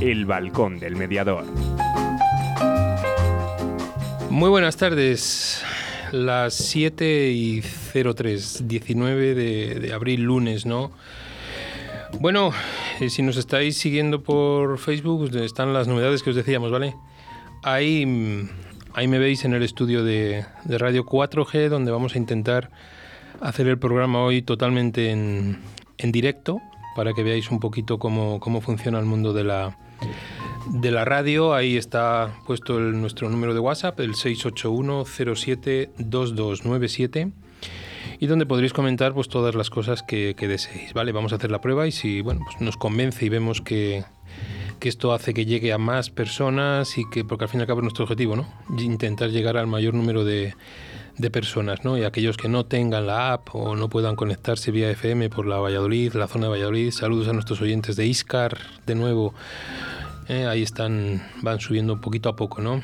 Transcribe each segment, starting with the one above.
El Balcón del Mediador. Muy buenas tardes. Las 7 y 03, 19 de, abril, lunes, ¿no? Bueno, eh, si nos estáis siguiendo por Facebook, están las novedades que os decíamos, ¿vale? Ahí, ahí me veis en el estudio de, de Radio 4G, donde vamos a intentar hacer el programa hoy totalmente en, en directo, para que veáis un poquito cómo, cómo funciona el mundo de la, de la radio. Ahí está puesto el, nuestro número de WhatsApp, el 681-07-2297 y donde podréis comentar pues todas las cosas que, deseéis, ¿vale? Vamos a hacer la prueba y si bueno, pues nos convence y vemos que, que, esto hace que llegue a más personas y que, porque al fin y al cabo es nuestro objetivo, ¿no? Intentar llegar al mayor número de, de personas, ¿no? Y aquellos que no tengan la app o no puedan conectarse vía FM por la Valladolid, la zona de Valladolid, saludos a nuestros oyentes de Iscar, de nuevo, ¿eh? ahí están, van subiendo poquito a poco, ¿no?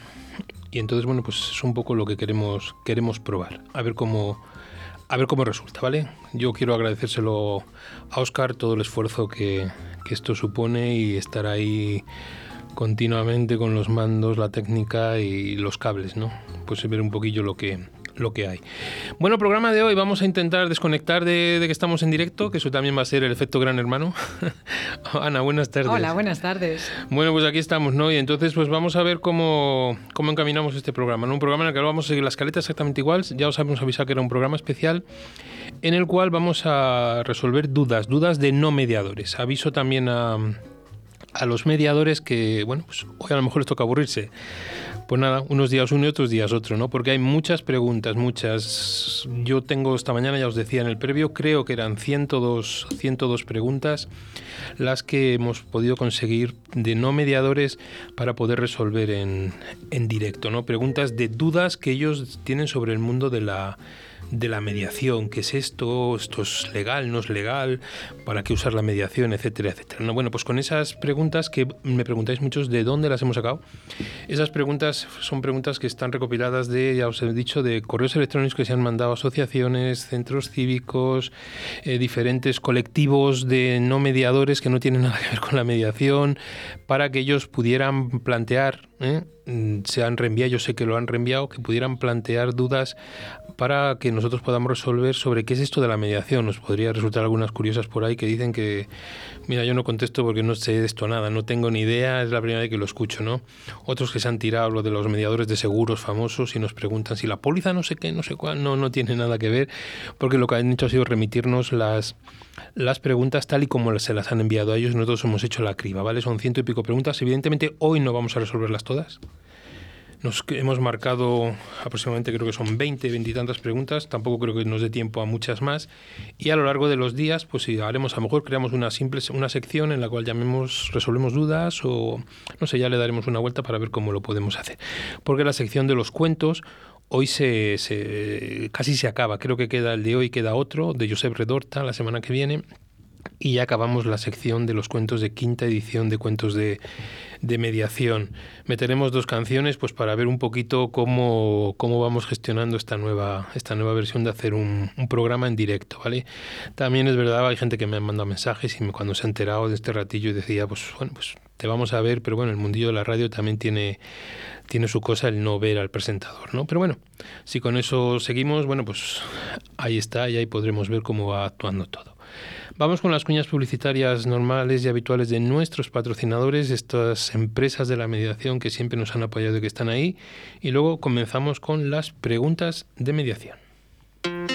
Y entonces, bueno, pues es un poco lo que queremos, queremos probar, a ver cómo, a ver cómo resulta, ¿vale? Yo quiero agradecérselo a Oscar todo el esfuerzo que, que esto supone y estar ahí continuamente con los mandos, la técnica y los cables, ¿no? Pues ver un poquillo lo que, lo que hay. Bueno, programa de hoy vamos a intentar desconectar de, que estamos en directo, que eso también va a ser el efecto gran hermano. Ana, buenas tardes. Hola, buenas tardes. Bueno, pues aquí estamos, ¿no? Y entonces pues vamos a ver cómo, cómo encaminamos este programa, ¿no? Un programa en el que vamos a seguir la escaleta exactamente igual, ya os habíamos avisado que era un programa especial en el cual vamos a resolver dudas, dudas de no mediadores. Aviso también a a los mediadores que, bueno, pues hoy a lo mejor les toca aburrirse pues nada, unos días uno y otros días otro, ¿no? Porque hay muchas preguntas, muchas. Yo tengo esta mañana, ya os decía en el previo, creo que eran 102, 102 preguntas las que hemos podido conseguir de no mediadores para poder resolver en, en directo, ¿no? Preguntas de dudas que ellos tienen sobre el mundo de la de la mediación, qué es esto, esto es legal, no es legal, para qué usar la mediación, etcétera, etcétera. No, bueno, pues con esas preguntas que me preguntáis muchos de dónde las hemos sacado, esas preguntas son preguntas que están recopiladas de, ya os he dicho, de correos electrónicos que se han mandado a asociaciones, centros cívicos, eh, diferentes colectivos de no mediadores que no tienen nada que ver con la mediación, para que ellos pudieran plantear ¿eh? Mm, se han reenviado, yo sé que lo han reenviado, que pudieran plantear dudas para que nosotros podamos resolver sobre qué es esto de la mediación. Nos podría resultar algunas curiosas por ahí que dicen que, mira, yo no contesto porque no sé de esto nada, no tengo ni idea, es la primera vez que lo escucho, ¿no? Otros que se han tirado lo de los mediadores de seguros famosos y nos preguntan si la póliza no sé qué, no sé cuál, no, no tiene nada que ver, porque lo que han hecho ha sido remitirnos las, las preguntas tal y como se las han enviado a ellos. Nosotros hemos hecho la criba, ¿vale? Son ciento y pico preguntas. Evidentemente hoy no vamos a resolverlas todas nos hemos marcado aproximadamente creo que son 20, 20 y tantas preguntas, tampoco creo que nos dé tiempo a muchas más. Y a lo largo de los días, pues si haremos, a lo mejor creamos una simple una sección en la cual llamemos, resolvemos dudas o no sé, ya le daremos una vuelta para ver cómo lo podemos hacer. Porque la sección de los cuentos hoy se, casi se acaba, creo que queda el de hoy, queda otro, de Josep Redorta la semana que viene y ya acabamos la sección de los cuentos de quinta edición de cuentos de, mediación. Meteremos dos canciones pues para ver un poquito cómo, cómo vamos gestionando esta nueva, esta nueva versión de hacer un, un, programa en directo, ¿vale? También es verdad, hay gente que me ha mandado mensajes y cuando se ha enterado de este ratillo decía, pues bueno, pues te vamos a ver, pero bueno, el mundillo de la radio también tiene, tiene su cosa el no ver al presentador, ¿no? Pero bueno, si con eso seguimos, bueno, pues ahí está y ahí podremos ver cómo va actuando todo. Vamos con las cuñas publicitarias normales y habituales de nuestros patrocinadores, estas empresas de la mediación que siempre nos han apoyado y que están ahí. Y luego comenzamos con las preguntas de mediación.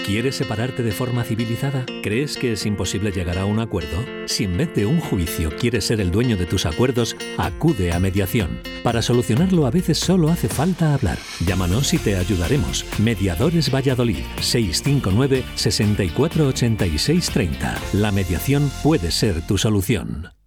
¿Quieres separarte de forma civilizada? ¿Crees que es imposible llegar a un acuerdo? Si en vez de un juicio quieres ser el dueño de tus acuerdos, acude a mediación. Para solucionarlo a veces solo hace falta hablar. Llámanos y te ayudaremos. Mediadores Valladolid 659 648630. La mediación puede ser tu solución.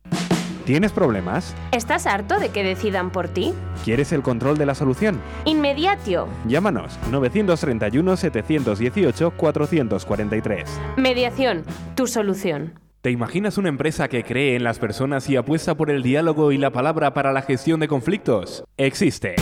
¿Tienes problemas? ¿Estás harto de que decidan por ti? ¿Quieres el control de la solución? Inmediatio. Llámanos 931 718 443. Mediación, tu solución. ¿Te imaginas una empresa que cree en las personas y apuesta por el diálogo y la palabra para la gestión de conflictos? Existe.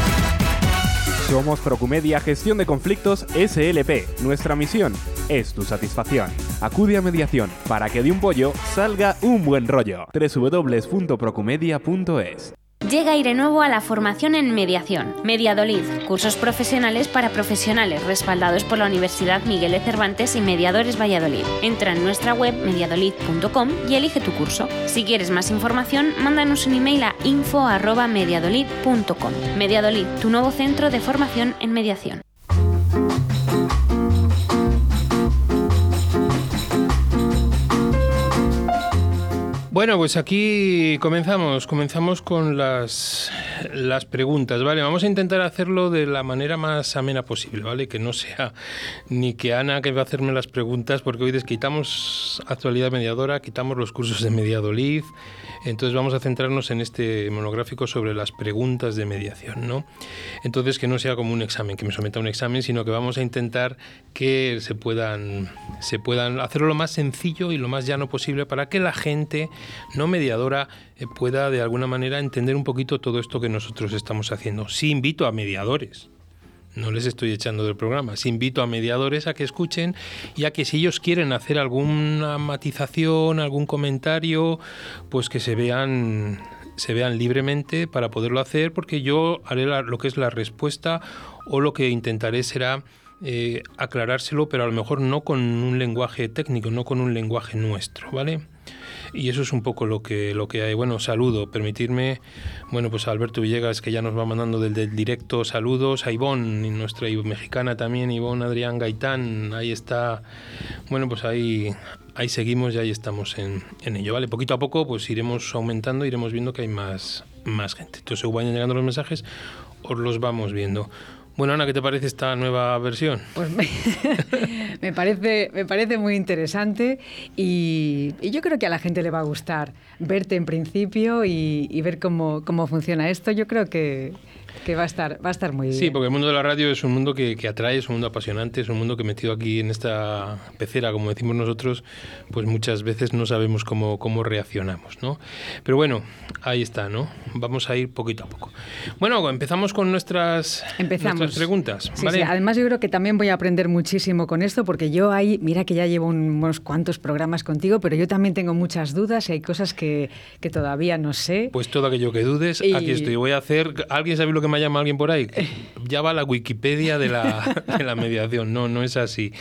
Somos Procumedia Gestión de Conflictos SLP. Nuestra misión es tu satisfacción. Acude a mediación para que de un pollo salga un buen rollo. www.procumedia.es Llega aire nuevo a la formación en mediación. Mediadolid, cursos profesionales para profesionales respaldados por la Universidad Miguel de Cervantes y Mediadores Valladolid. Entra en nuestra web mediadolid.com y elige tu curso. Si quieres más información, mándanos un email a info@mediadolid.com. Mediadolid, tu nuevo centro de formación en mediación. Bueno, pues aquí comenzamos, comenzamos con las, las preguntas, ¿vale? Vamos a intentar hacerlo de la manera más amena posible, ¿vale? Que no sea ni que Ana que va a hacerme las preguntas, porque hoy quitamos actualidad mediadora, quitamos los cursos de Mediadolid, entonces vamos a centrarnos en este monográfico sobre las preguntas de mediación, ¿no? Entonces que no sea como un examen, que me someta a un examen, sino que vamos a intentar que se puedan, se puedan hacerlo lo más sencillo y lo más llano posible para que la gente no mediadora eh, pueda de alguna manera entender un poquito todo esto que nosotros estamos haciendo. Sí invito a mediadores, no les estoy echando del programa. Sí invito a mediadores a que escuchen y a que si ellos quieren hacer alguna matización, algún comentario, pues que se vean se vean libremente para poderlo hacer, porque yo haré lo que es la respuesta o lo que intentaré será eh, aclarárselo, pero a lo mejor no con un lenguaje técnico, no con un lenguaje nuestro, ¿vale? Y eso es un poco lo que, lo que hay. Bueno, saludo, permitirme, bueno, pues a Alberto Villegas que ya nos va mandando del, del directo saludos, a Ivonne, nuestra mexicana también, Ivonne Adrián Gaitán, ahí está, bueno, pues ahí, ahí seguimos y ahí estamos en, en ello, ¿vale? Poquito a poco pues iremos aumentando, iremos viendo que hay más, más gente. Entonces, vayan llegando los mensajes, os los vamos viendo. Bueno, Ana, ¿qué te parece esta nueva versión? Pues me, parece, muy interesante y, yo creo que a la gente le va a gustar verte en principio y, y ver cómo, cómo funciona esto. Yo creo que, que va a estar, va a estar muy bien. Sí, porque el mundo de la radio es un mundo que, que, atrae, es un mundo apasionante, es un mundo que metido aquí en esta pecera, como decimos nosotros, pues muchas veces no sabemos cómo, cómo reaccionamos, ¿no? Pero bueno, ahí está, ¿no? Vamos a ir poquito a poco. Bueno, empezamos con nuestras, empezamos. preguntas. Sí, sí. Además yo creo que también voy a aprender muchísimo con esto, porque yo ahí, mira que ya llevo unos cuantos programas contigo, pero yo también tengo muchas dudas y hay cosas que, que todavía no sé. Pues todo aquello que dudes, aquí estoy. Voy a hacer, ¿alguien sabe lo que me llama alguien por ahí? Ya va la Wikipedia de la, de la mediación. No, no es así.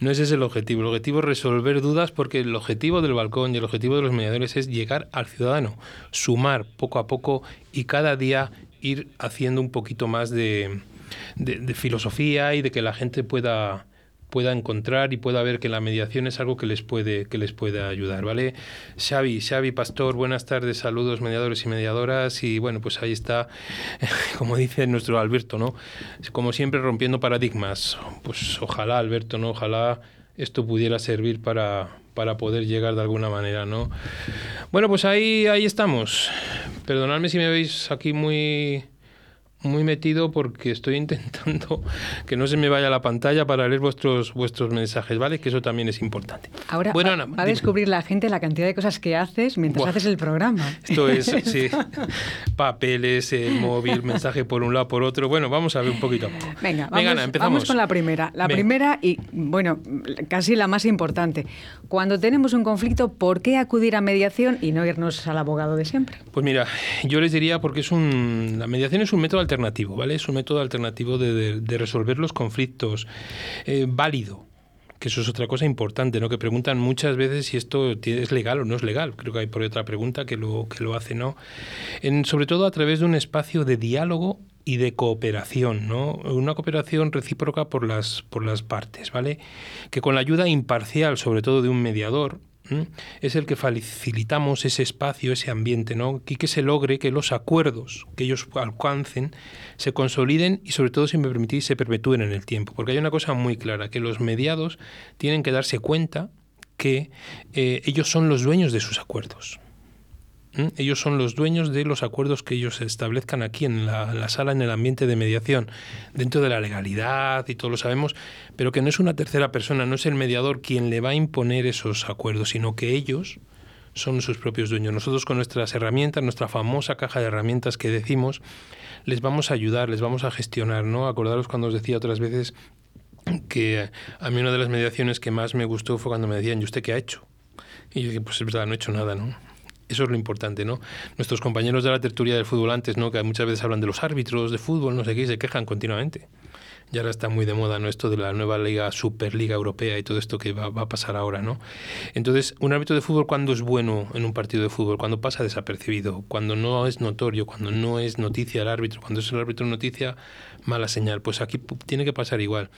No ese es el objetivo. El objetivo es resolver dudas porque el objetivo del balcón y el objetivo de los mediadores es llegar al ciudadano, sumar poco a poco y cada día ir haciendo un poquito más de, de, de filosofía y de que la gente pueda pueda encontrar y pueda ver que la mediación es algo que les puede que les pueda ayudar, ¿vale? Xavi, Xavi Pastor, buenas tardes, saludos mediadores y mediadoras y bueno, pues ahí está como dice nuestro Alberto, ¿no? Como siempre rompiendo paradigmas. Pues ojalá Alberto, ¿no? Ojalá esto pudiera servir para para poder llegar de alguna manera, ¿no? Bueno, pues ahí ahí estamos. Perdonadme si me veis aquí muy muy metido porque estoy intentando que no se me vaya la pantalla para leer vuestros vuestros mensajes, ¿vale? Que eso también es importante. Ahora bueno, Ana, va a descubrir la gente la cantidad de cosas que haces mientras Buah. haces el programa. Esto es, sí, papeles, el móvil, mensaje por un lado, por otro. Bueno, vamos a ver un poquito. Venga, vamos, Venga, Ana, empezamos. vamos con la primera. La Venga. primera y, bueno, casi la más importante. Cuando tenemos un conflicto, ¿por qué acudir a mediación y no irnos al abogado de siempre? Pues mira, yo les diría porque es un... La mediación es un método alternativo, ¿vale? Es un método alternativo de, resolver los conflictos, eh, válido, que eso es otra cosa importante, ¿no? Que preguntan muchas veces si esto es legal o no es legal. Creo que hay por otra pregunta que lo, que lo hace, ¿no? Sobre todo a través de un espacio de diálogo y de cooperación, ¿no? Una cooperación recíproca por las, por las partes, ¿vale? Que con la ayuda imparcial, sobre todo de un mediador, es el que facilitamos ese espacio, ese ambiente, ¿no? Y que se logre que los acuerdos que ellos alcancen se consoliden y sobre todo, si me permitís, se perpetúen en el tiempo. Porque hay una cosa muy clara, que los mediados tienen que darse cuenta que eh, ellos son los dueños de sus acuerdos. Ellos son los dueños de los acuerdos que ellos establezcan aquí en la, en la, sala, en el ambiente de mediación, dentro de la legalidad y todo lo sabemos, pero que no es una tercera persona, no es el mediador quien le va a imponer esos acuerdos, sino que ellos son sus propios dueños. Nosotros con nuestras herramientas, nuestra famosa caja de herramientas que decimos, les vamos a ayudar, les vamos a gestionar, ¿no? Acordaros cuando os decía otras veces que a mí una de las mediaciones que más me gustó fue cuando me decían, ¿y usted qué ha hecho? Y yo dije, pues es verdad, no he hecho nada, ¿no? Eso es lo importante, ¿no? Nuestros compañeros de la tertulia del fútbol antes, ¿no? Que muchas veces hablan de los árbitros de fútbol, no sé qué, se quejan continuamente. Y ahora está muy de moda ¿no? esto de la nueva liga, Superliga Europea y todo esto que va, a pasar ahora, ¿no? Entonces, un árbitro de fútbol, cuando es bueno en un partido de fútbol? Cuando pasa desapercibido, cuando no es notorio, cuando no es noticia el árbitro, cuando es el árbitro noticia, mala señal. Pues aquí tiene que pasar igual.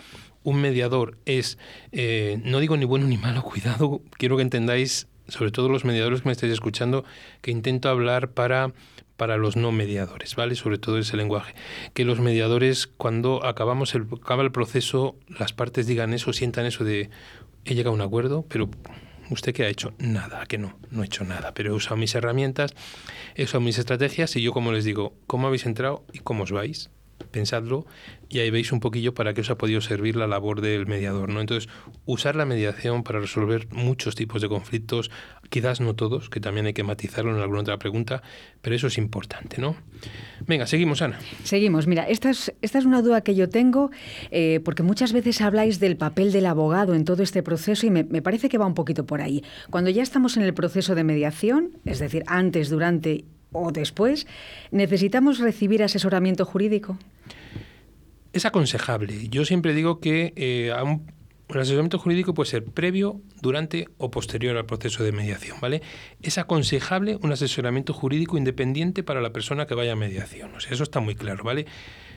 Un mediador es, eh, no digo ni bueno ni malo, cuidado, quiero que entendáis sobre todo los mediadores que me estáis escuchando, que intento hablar para para los no mediadores, ¿vale? Sobre todo ese lenguaje. Que los mediadores, cuando acabamos el, acaba el proceso, las partes digan eso, sientan eso de he llegado a un acuerdo, pero ¿usted qué ha hecho? Nada, que no, no he hecho nada, pero he usado mis herramientas, he usado mis estrategias y yo como les digo, ¿cómo habéis entrado y cómo os vais? Pensadlo y ahí veis un poquillo para qué os ha podido servir la labor del mediador. ¿no? Entonces, usar la mediación para resolver muchos tipos de conflictos, quizás no todos, que también hay que matizarlo en alguna otra pregunta, pero eso es importante. ¿no? Venga, seguimos, Ana. Seguimos. Mira, esta es, esta es una duda que yo tengo, eh, porque muchas veces habláis del papel del abogado en todo este proceso y me, me parece que va un poquito por ahí. Cuando ya estamos en el proceso de mediación, es decir, antes, durante o después, ¿necesitamos recibir asesoramiento jurídico? Es aconsejable. Yo siempre digo que eh, un, el asesoramiento jurídico puede ser previo, durante o posterior al proceso de mediación, ¿vale? Es aconsejable un asesoramiento jurídico independiente para la persona que vaya a mediación. O eso está muy claro, ¿vale?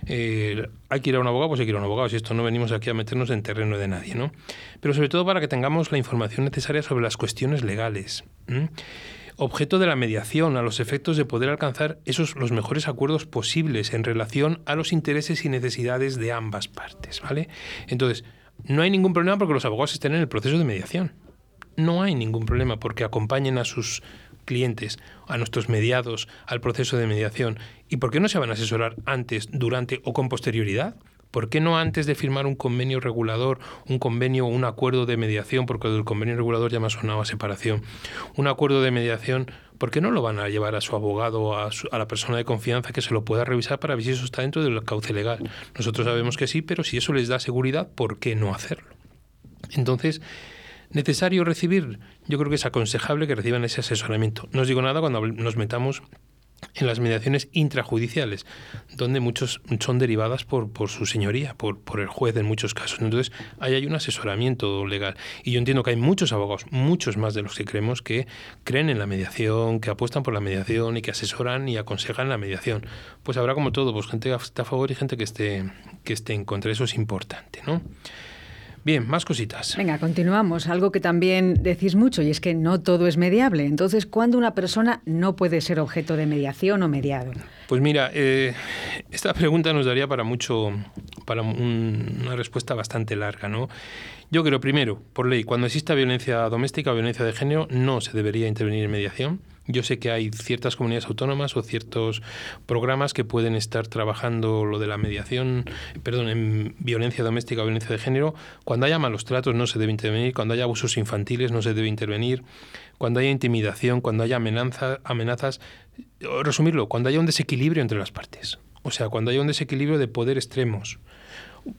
Eh, hay que ir a un abogado, pues hay que ir a un abogado. Si esto no venimos aquí a meternos en terreno de nadie, ¿no? Pero sobre todo para que tengamos la información necesaria sobre las cuestiones legales objeto de la mediación a los efectos de poder alcanzar esos los mejores acuerdos posibles en relación a los intereses y necesidades de ambas partes, ¿vale? Entonces, no hay ningún problema porque los abogados estén en el proceso de mediación. No hay ningún problema porque acompañen a sus clientes, a nuestros mediados, al proceso de mediación. ¿Y por qué no se van a asesorar antes, durante o con posterioridad? ¿Por qué no antes de firmar un convenio regulador, un convenio o un acuerdo de mediación, porque el convenio regulador ya me ha sonado a separación, un acuerdo de mediación, ¿por qué no lo van a llevar a su abogado, a, a la persona de confianza que se lo pueda revisar para ver si eso está dentro del cauce legal? Nosotros sabemos que sí, pero si eso les da seguridad, ¿por qué no hacerlo? Entonces, necesario recibir, yo creo que es aconsejable que reciban ese asesoramiento. No os digo nada cuando nos metamos en las mediaciones intrajudiciales, donde muchos son derivadas por, por su señoría, por, por, el juez en muchos casos. Entonces, ahí hay un asesoramiento legal. Y yo entiendo que hay muchos abogados, muchos más de los que creemos, que creen en la mediación, que apuestan por la mediación y que asesoran y aconsejan la mediación. Pues habrá como todo, pues gente que está a favor y gente que esté, que esté en contra. Eso es importante, ¿no? Bien, más cositas. Venga, continuamos. Algo que también decís mucho y es que no todo es mediable. Entonces, ¿cuándo una persona no puede ser objeto de mediación o mediado? Pues mira, eh, esta pregunta nos daría para mucho, para una respuesta bastante larga, ¿no? Yo creo, primero, por ley, cuando exista violencia doméstica o violencia de género, no se debería intervenir en mediación. Yo sé que hay ciertas comunidades autónomas o ciertos programas que pueden estar trabajando lo de la mediación, perdón, en violencia doméstica o violencia de género. Cuando haya malos tratos no se debe intervenir, cuando haya abusos infantiles no se debe intervenir, cuando haya intimidación, cuando haya amenaza, amenazas, resumirlo, cuando haya un desequilibrio entre las partes. O sea, cuando haya un desequilibrio de poder extremos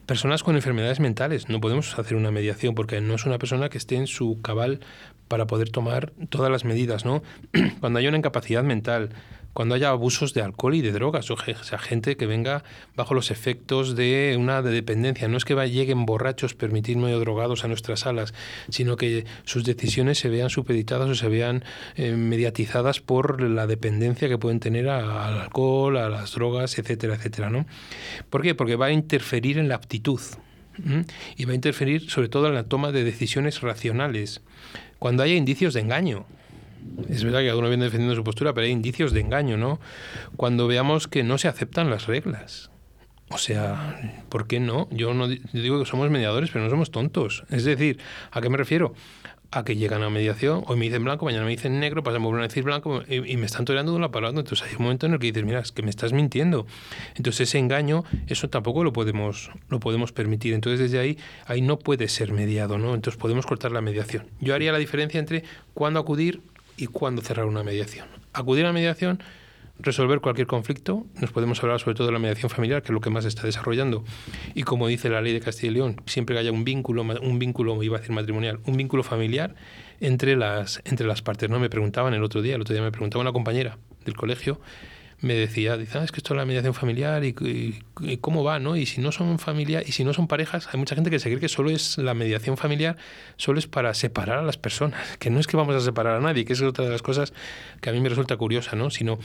personas con enfermedades mentales. No podemos hacer una mediación porque no es una persona que esté en su cabal para poder tomar todas las medidas, ¿no? Cuando hay una incapacidad mental, cuando haya abusos de alcohol y de drogas, o sea, gente que venga bajo los efectos de una dependencia. No es que lleguen borrachos, permitirme o drogados a nuestras salas, sino que sus decisiones se vean supeditadas o se vean eh, mediatizadas por la dependencia que pueden tener al alcohol, a las drogas, etcétera, etcétera. ¿no? ¿Por qué? Porque va a interferir en la aptitud y va a interferir sobre todo en la toma de decisiones racionales. Cuando haya indicios de engaño, es verdad que cada uno viene defendiendo su postura, pero hay indicios de engaño, ¿no? Cuando veamos que no se aceptan las reglas. O sea, ¿por qué no? Yo no digo que somos mediadores, pero no somos tontos. Es decir, ¿a qué me refiero? A que llegan a mediación, hoy me dicen blanco, mañana me dicen negro, pasan por a decir blanco y, me están tolerando de una palabra. Entonces hay un momento en el que dices, mira, es que me estás mintiendo. Entonces ese engaño, eso tampoco lo podemos, lo podemos permitir. Entonces desde ahí, ahí no puede ser mediado, ¿no? Entonces podemos cortar la mediación. Yo haría la diferencia entre cuándo acudir y cuándo cerrar una mediación. Acudir a la mediación resolver cualquier conflicto, nos podemos hablar sobre todo de la mediación familiar, que es lo que más se está desarrollando. Y como dice la ley de Castilla y León, siempre que haya un vínculo, un vínculo, iba a decir matrimonial, un vínculo familiar entre las, entre las partes. ¿no? Me preguntaban el otro día, el otro día me preguntaba una compañera del colegio, me decía, dice, ah, es que esto es la mediación familiar y, cómo va, ¿no? Y si no son familia, y si no son parejas, hay mucha gente que se cree que solo es la mediación familiar, solo es para separar a las personas, que no es que vamos a separar a nadie, que es otra de las cosas que a mí me resulta curiosa, ¿no? Sino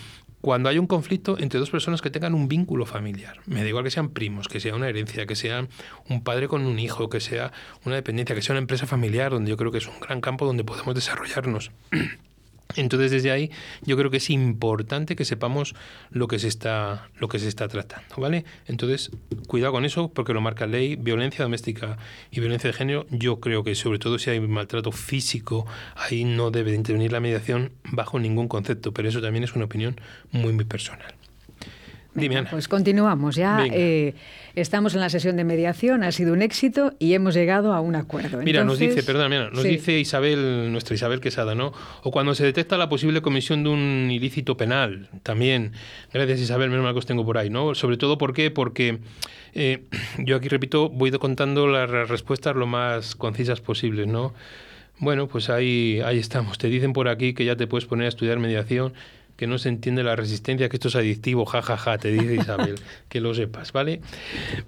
cuando hay un conflicto entre dos personas que tengan un vínculo familiar. Me da igual que sean primos, que sea una herencia, que sea un padre con un hijo, que sea una dependencia, que sea una empresa familiar, donde yo creo que es un gran campo donde podemos desarrollarnos. Entonces desde ahí yo creo que es importante que sepamos lo que se está lo que se está tratando, ¿vale? Entonces, cuidado con eso porque lo marca ley, violencia doméstica y violencia de género, yo creo que sobre todo si hay maltrato físico, ahí no debe intervenir la mediación bajo ningún concepto, pero eso también es una opinión muy muy personal. Dime, Pues continuamos ya. Eh, estamos en la sesión de mediación, ha sido un éxito y hemos llegado a un acuerdo. Mira, nos dice, perdón, mira, nos dice Isabel, nuestra Isabel Quesada, ¿no? O cuando se detecta la posible comisión de un ilícito penal, también. Gracias Isabel, menos mal que os tengo por ahí, ¿no? Sobre todo, ¿por qué? Porque eh, yo aquí repito, voy contando las respuestas lo más concisas posibles, ¿no? Bueno, pues ahí, ahí estamos. Te dicen por aquí que ya te puedes poner a estudiar mediación que no se entiende la resistencia, que esto es adictivo, jajaja, ja, ja, te dice Isabel, que lo sepas, ¿vale?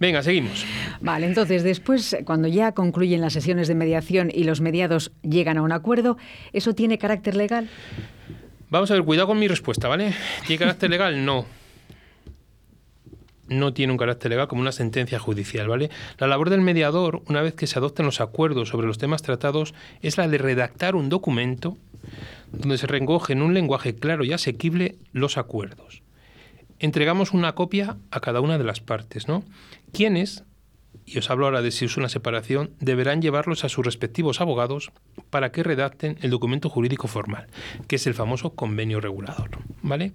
Venga, seguimos. Vale, entonces después, cuando ya concluyen las sesiones de mediación y los mediados llegan a un acuerdo, ¿eso tiene carácter legal? Vamos a ver, cuidado con mi respuesta, ¿vale? ¿Tiene carácter legal? No no tiene un carácter legal como una sentencia judicial, ¿vale? La labor del mediador, una vez que se adopten los acuerdos sobre los temas tratados, es la de redactar un documento donde se recoge en un lenguaje claro y asequible los acuerdos. Entregamos una copia a cada una de las partes, ¿no? Quienes, y os hablo ahora de si es una separación, deberán llevarlos a sus respectivos abogados para que redacten el documento jurídico formal, que es el famoso convenio regulador, ¿vale?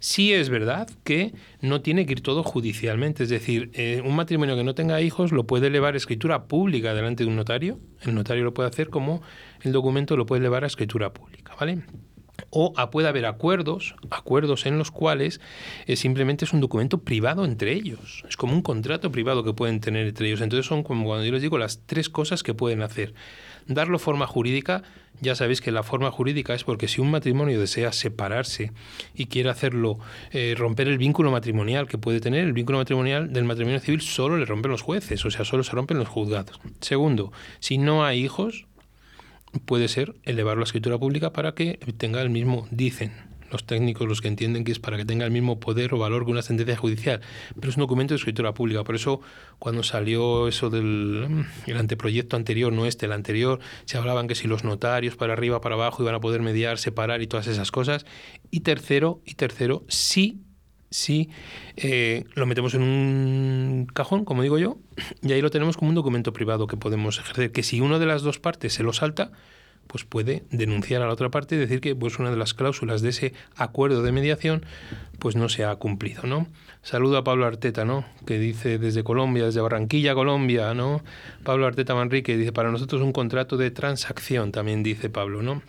Sí es verdad que no tiene que ir todo judicialmente, es decir, eh, un matrimonio que no tenga hijos lo puede elevar a escritura pública delante de un notario, el notario lo puede hacer como el documento lo puede elevar a escritura pública, ¿vale? o puede haber acuerdos, acuerdos en los cuales eh, simplemente es un documento privado entre ellos. Es como un contrato privado que pueden tener entre ellos. Entonces son como cuando yo les digo las tres cosas que pueden hacer. Darlo forma jurídica, ya sabéis que la forma jurídica es porque si un matrimonio desea separarse y quiere hacerlo, eh, romper el vínculo matrimonial que puede tener, el vínculo matrimonial del matrimonio civil solo le rompen los jueces, o sea, solo se rompen los juzgados. Segundo, si no hay hijos, puede ser elevar la escritura pública para que tenga el mismo, dicen, los técnicos los que entienden que es para que tenga el mismo poder o valor que una sentencia judicial, pero es un documento de escritura pública. Por eso, cuando salió eso del mm, el anteproyecto anterior, no este, el anterior, se hablaban que si los notarios para arriba, para abajo iban a poder mediar, separar y todas esas cosas. Y tercero, y tercero, sí sí eh, lo metemos en un cajón, como digo yo, y ahí lo tenemos como un documento privado que podemos ejercer, que si una de las dos partes se lo salta, pues puede denunciar a la otra parte y decir que pues una de las cláusulas de ese acuerdo de mediación pues no se ha cumplido, ¿no? Saludo a Pablo Arteta, ¿no? Que dice desde Colombia, desde Barranquilla, Colombia, ¿no? Pablo Arteta Manrique dice, para nosotros un contrato de transacción, también dice Pablo, ¿no?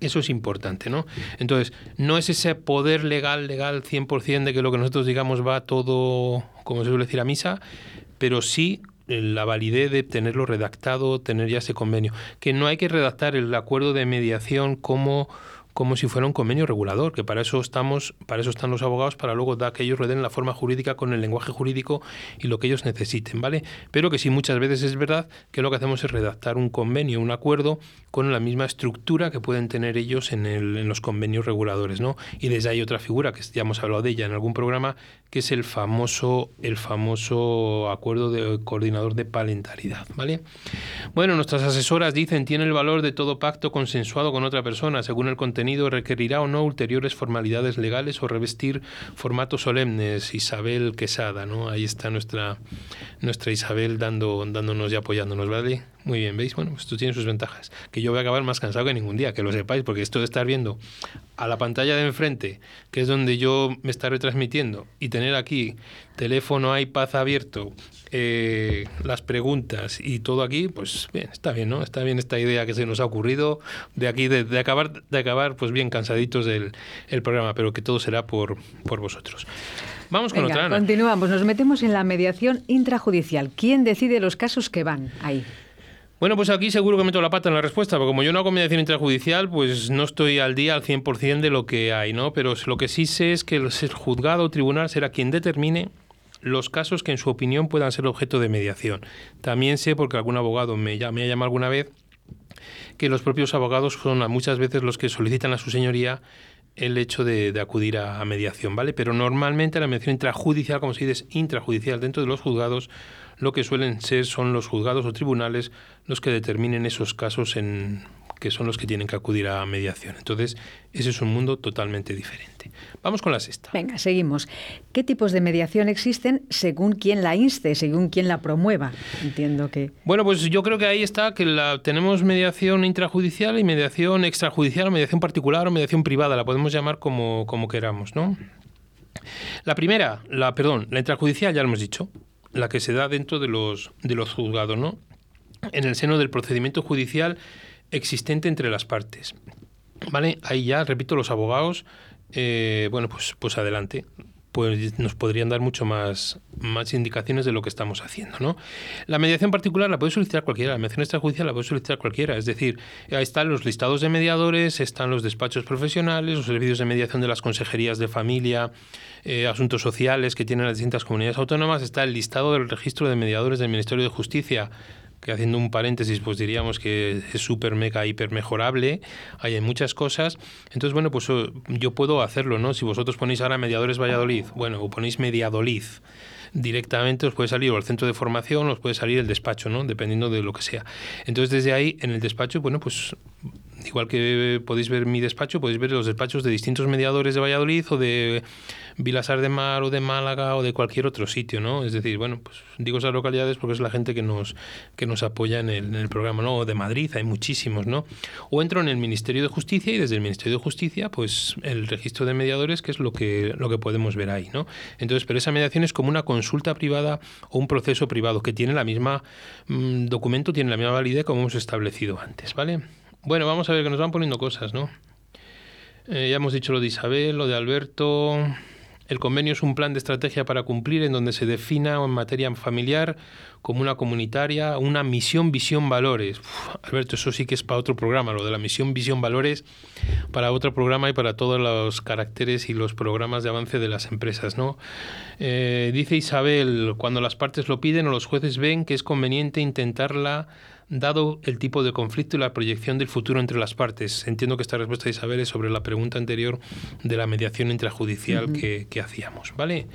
Eso es importante, ¿no? Entonces, no es ese poder legal, legal 100% de que lo que nosotros digamos va todo, como se suele decir, a misa, pero sí la validez de tenerlo redactado, tener ya ese convenio. Que no hay que redactar el acuerdo de mediación como como si fuera un convenio regulador, que para eso estamos, para eso están los abogados, para luego dar que ellos den la forma jurídica con el lenguaje jurídico y lo que ellos necesiten, ¿vale? Pero que sí muchas veces es verdad que lo que hacemos es redactar un convenio, un acuerdo con la misma estructura que pueden tener ellos en, el, en los convenios reguladores, ¿no? Y desde ahí otra figura que ya hemos hablado de ella en algún programa, que es el famoso, el famoso acuerdo de coordinador de palentaridad, ¿vale? Bueno, nuestras asesoras dicen tiene el valor de todo pacto consensuado con otra persona, según el contenido requerirá o no ulteriores formalidades legales o revestir formatos solemnes. Isabel Quesada, ¿no? Ahí está nuestra, nuestra Isabel dando, dándonos y apoyándonos, ¿vale? Muy bien, ¿veis? Bueno, pues esto tiene sus ventajas. Que yo voy a acabar más cansado que ningún día, que lo sepáis, porque esto de estar viendo a la pantalla de enfrente, que es donde yo me estaré retransmitiendo, y tener aquí teléfono, iPad abierto, eh, las preguntas y todo aquí, pues bien, está bien, ¿no? Está bien esta idea que se nos ha ocurrido de aquí, de, acabar, de acabar pues bien cansaditos del el programa, pero que todo será por, por vosotros. Vamos con otra. Continuamos, nos metemos en la mediación intrajudicial. ¿Quién decide los casos que van ahí? Bueno, pues aquí seguro que meto la pata en la respuesta, porque como yo no hago mediación intrajudicial, pues no estoy al día al 100% de lo que hay, ¿no? Pero lo que sí sé es que el juzgado o tribunal será quien determine los casos que en su opinión puedan ser objeto de mediación. También sé, porque algún abogado me, ha llamado alguna vez, que los propios abogados son muchas veces los que solicitan a su señoría el hecho de, acudir a, a, mediación, ¿vale? Pero normalmente la mediación intrajudicial, como se dice, es intrajudicial dentro de los juzgados, lo que suelen ser son los juzgados o tribunales los que determinen esos casos en que son los que tienen que acudir a mediación. Entonces, ese es un mundo totalmente diferente. Vamos con la sexta. Venga, seguimos. ¿Qué tipos de mediación existen según quién la inste, según quién la promueva? Entiendo que... Bueno, pues yo creo que ahí está que la, tenemos mediación intrajudicial y mediación extrajudicial, o mediación particular o mediación privada, la podemos llamar como, como queramos, ¿no? La primera, la, perdón, la intrajudicial ya lo hemos dicho, la que se da dentro de los, de los juzgados, ¿no? En el seno del procedimiento judicial existente entre las partes. ¿Vale? Ahí ya, repito, los abogados, eh, bueno, pues, pues adelante pues nos podrían dar mucho más, más indicaciones de lo que estamos haciendo. ¿no? La mediación particular la puede solicitar cualquiera, la mediación extrajudicial la puede solicitar cualquiera. Es decir, ahí están los listados de mediadores, están los despachos profesionales, los servicios de mediación de las consejerías de familia, eh, asuntos sociales que tienen las distintas comunidades autónomas, está el listado del registro de mediadores del Ministerio de Justicia que haciendo un paréntesis, pues diríamos que es súper mega hiper mejorable, hay muchas cosas. Entonces, bueno, pues eh, yo puedo hacerlo, ¿no? Si vosotros ponéis ahora Mediadores Valladolid, bueno, o ponéis Mediadolid directamente os puede salir o el centro de formación os puede salir el despacho, ¿no? Dependiendo de lo que sea. Entonces, desde ahí, en el despacho, bueno, pues igual que podéis ver mi despacho, podéis ver los despachos de distintos mediadores de Valladolid o de Vilasar de Mar o de Málaga o de cualquier otro sitio, ¿no? Es decir, bueno, pues digo esas localidades porque es la gente que nos, que nos apoya en el, en el programa, ¿no? O de Madrid, hay muchísimos, ¿no? O entro en el Ministerio de Justicia y desde el Ministerio de Justicia, pues el registro de mediadores, que es lo que, lo que podemos ver ahí, ¿no? Entonces, pero esa mediación es como una consulta privada o un proceso privado que tiene la misma mm, documento, tiene la misma validez como hemos establecido antes, ¿vale? Bueno, vamos a ver que nos van poniendo cosas, ¿no? Eh, ya hemos dicho lo de Isabel, lo de Alberto. El convenio es un plan de estrategia para cumplir en donde se defina en materia familiar como una comunitaria, una misión, visión, valores. Alberto, eso sí que es para otro programa, lo de la misión, visión, valores, para otro programa y para todos los caracteres y los programas de avance de las empresas. ¿no? Eh, dice Isabel, cuando las partes lo piden o los jueces ven que es conveniente intentarla dado el tipo de conflicto y la proyección del futuro entre las partes. Entiendo que esta respuesta de Isabel es sobre la pregunta anterior de la mediación intrajudicial que, hacíamos, ¿vale?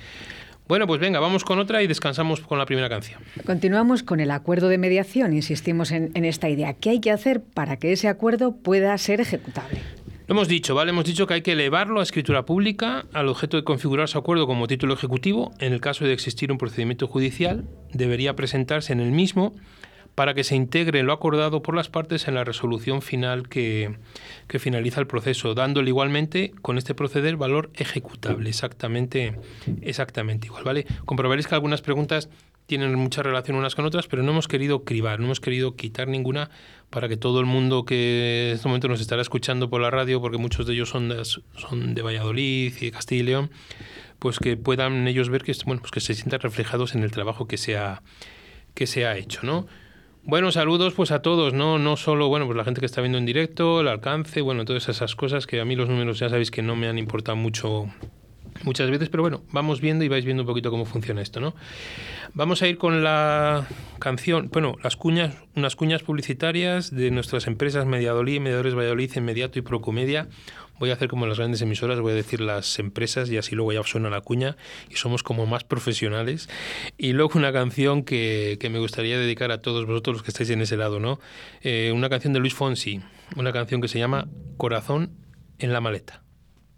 Bueno, pues venga, vamos con otra y descansamos con la primera canción. Continuamos con el acuerdo de mediación, insistimos en, en esta idea. ¿Qué hay que hacer para que ese acuerdo pueda ser ejecutable? Lo hemos dicho, ¿vale? Hemos dicho que hay que elevarlo a escritura pública al objeto de configurar su acuerdo como título ejecutivo. En el caso de existir un procedimiento judicial, debería presentarse en el mismo para que se integre lo acordado por las partes en la resolución final que, finaliza el proceso, dándole igualmente con este proceder valor ejecutable, exactamente, exactamente igual, ¿vale? Comprobaréis que algunas preguntas tienen mucha relación unas con otras, pero no hemos querido cribar, no hemos querido quitar ninguna para que todo el mundo que en este momento nos estará escuchando por la radio, porque muchos de ellos son de, son de Valladolid y de Castilla y León, pues que puedan ellos ver que, bueno, pues que se sientan reflejados en el trabajo que se ha, que se ha hecho, ¿no? Bueno, saludos pues a todos, ¿no? No solo, bueno, pues la gente que está viendo en directo, el alcance, bueno, todas esas cosas que a mí los números ya sabéis que no me han importado mucho muchas veces, pero bueno, vamos viendo y vais viendo un poquito cómo funciona esto, ¿no? Vamos a ir con la canción, bueno, las cuñas, unas cuñas publicitarias de nuestras empresas Mediadolí, Mediadores Valladolid, Inmediato y Procomedia, voy a hacer como las grandes emisoras, voy a decir las empresas y así luego ya suena la cuña y somos como más profesionales. Y luego una canción que, me gustaría dedicar a todos vosotros los que estáis en ese lado, ¿no? Eh, una canción de Luis Fonsi, una canción que se llama Corazón en la maleta.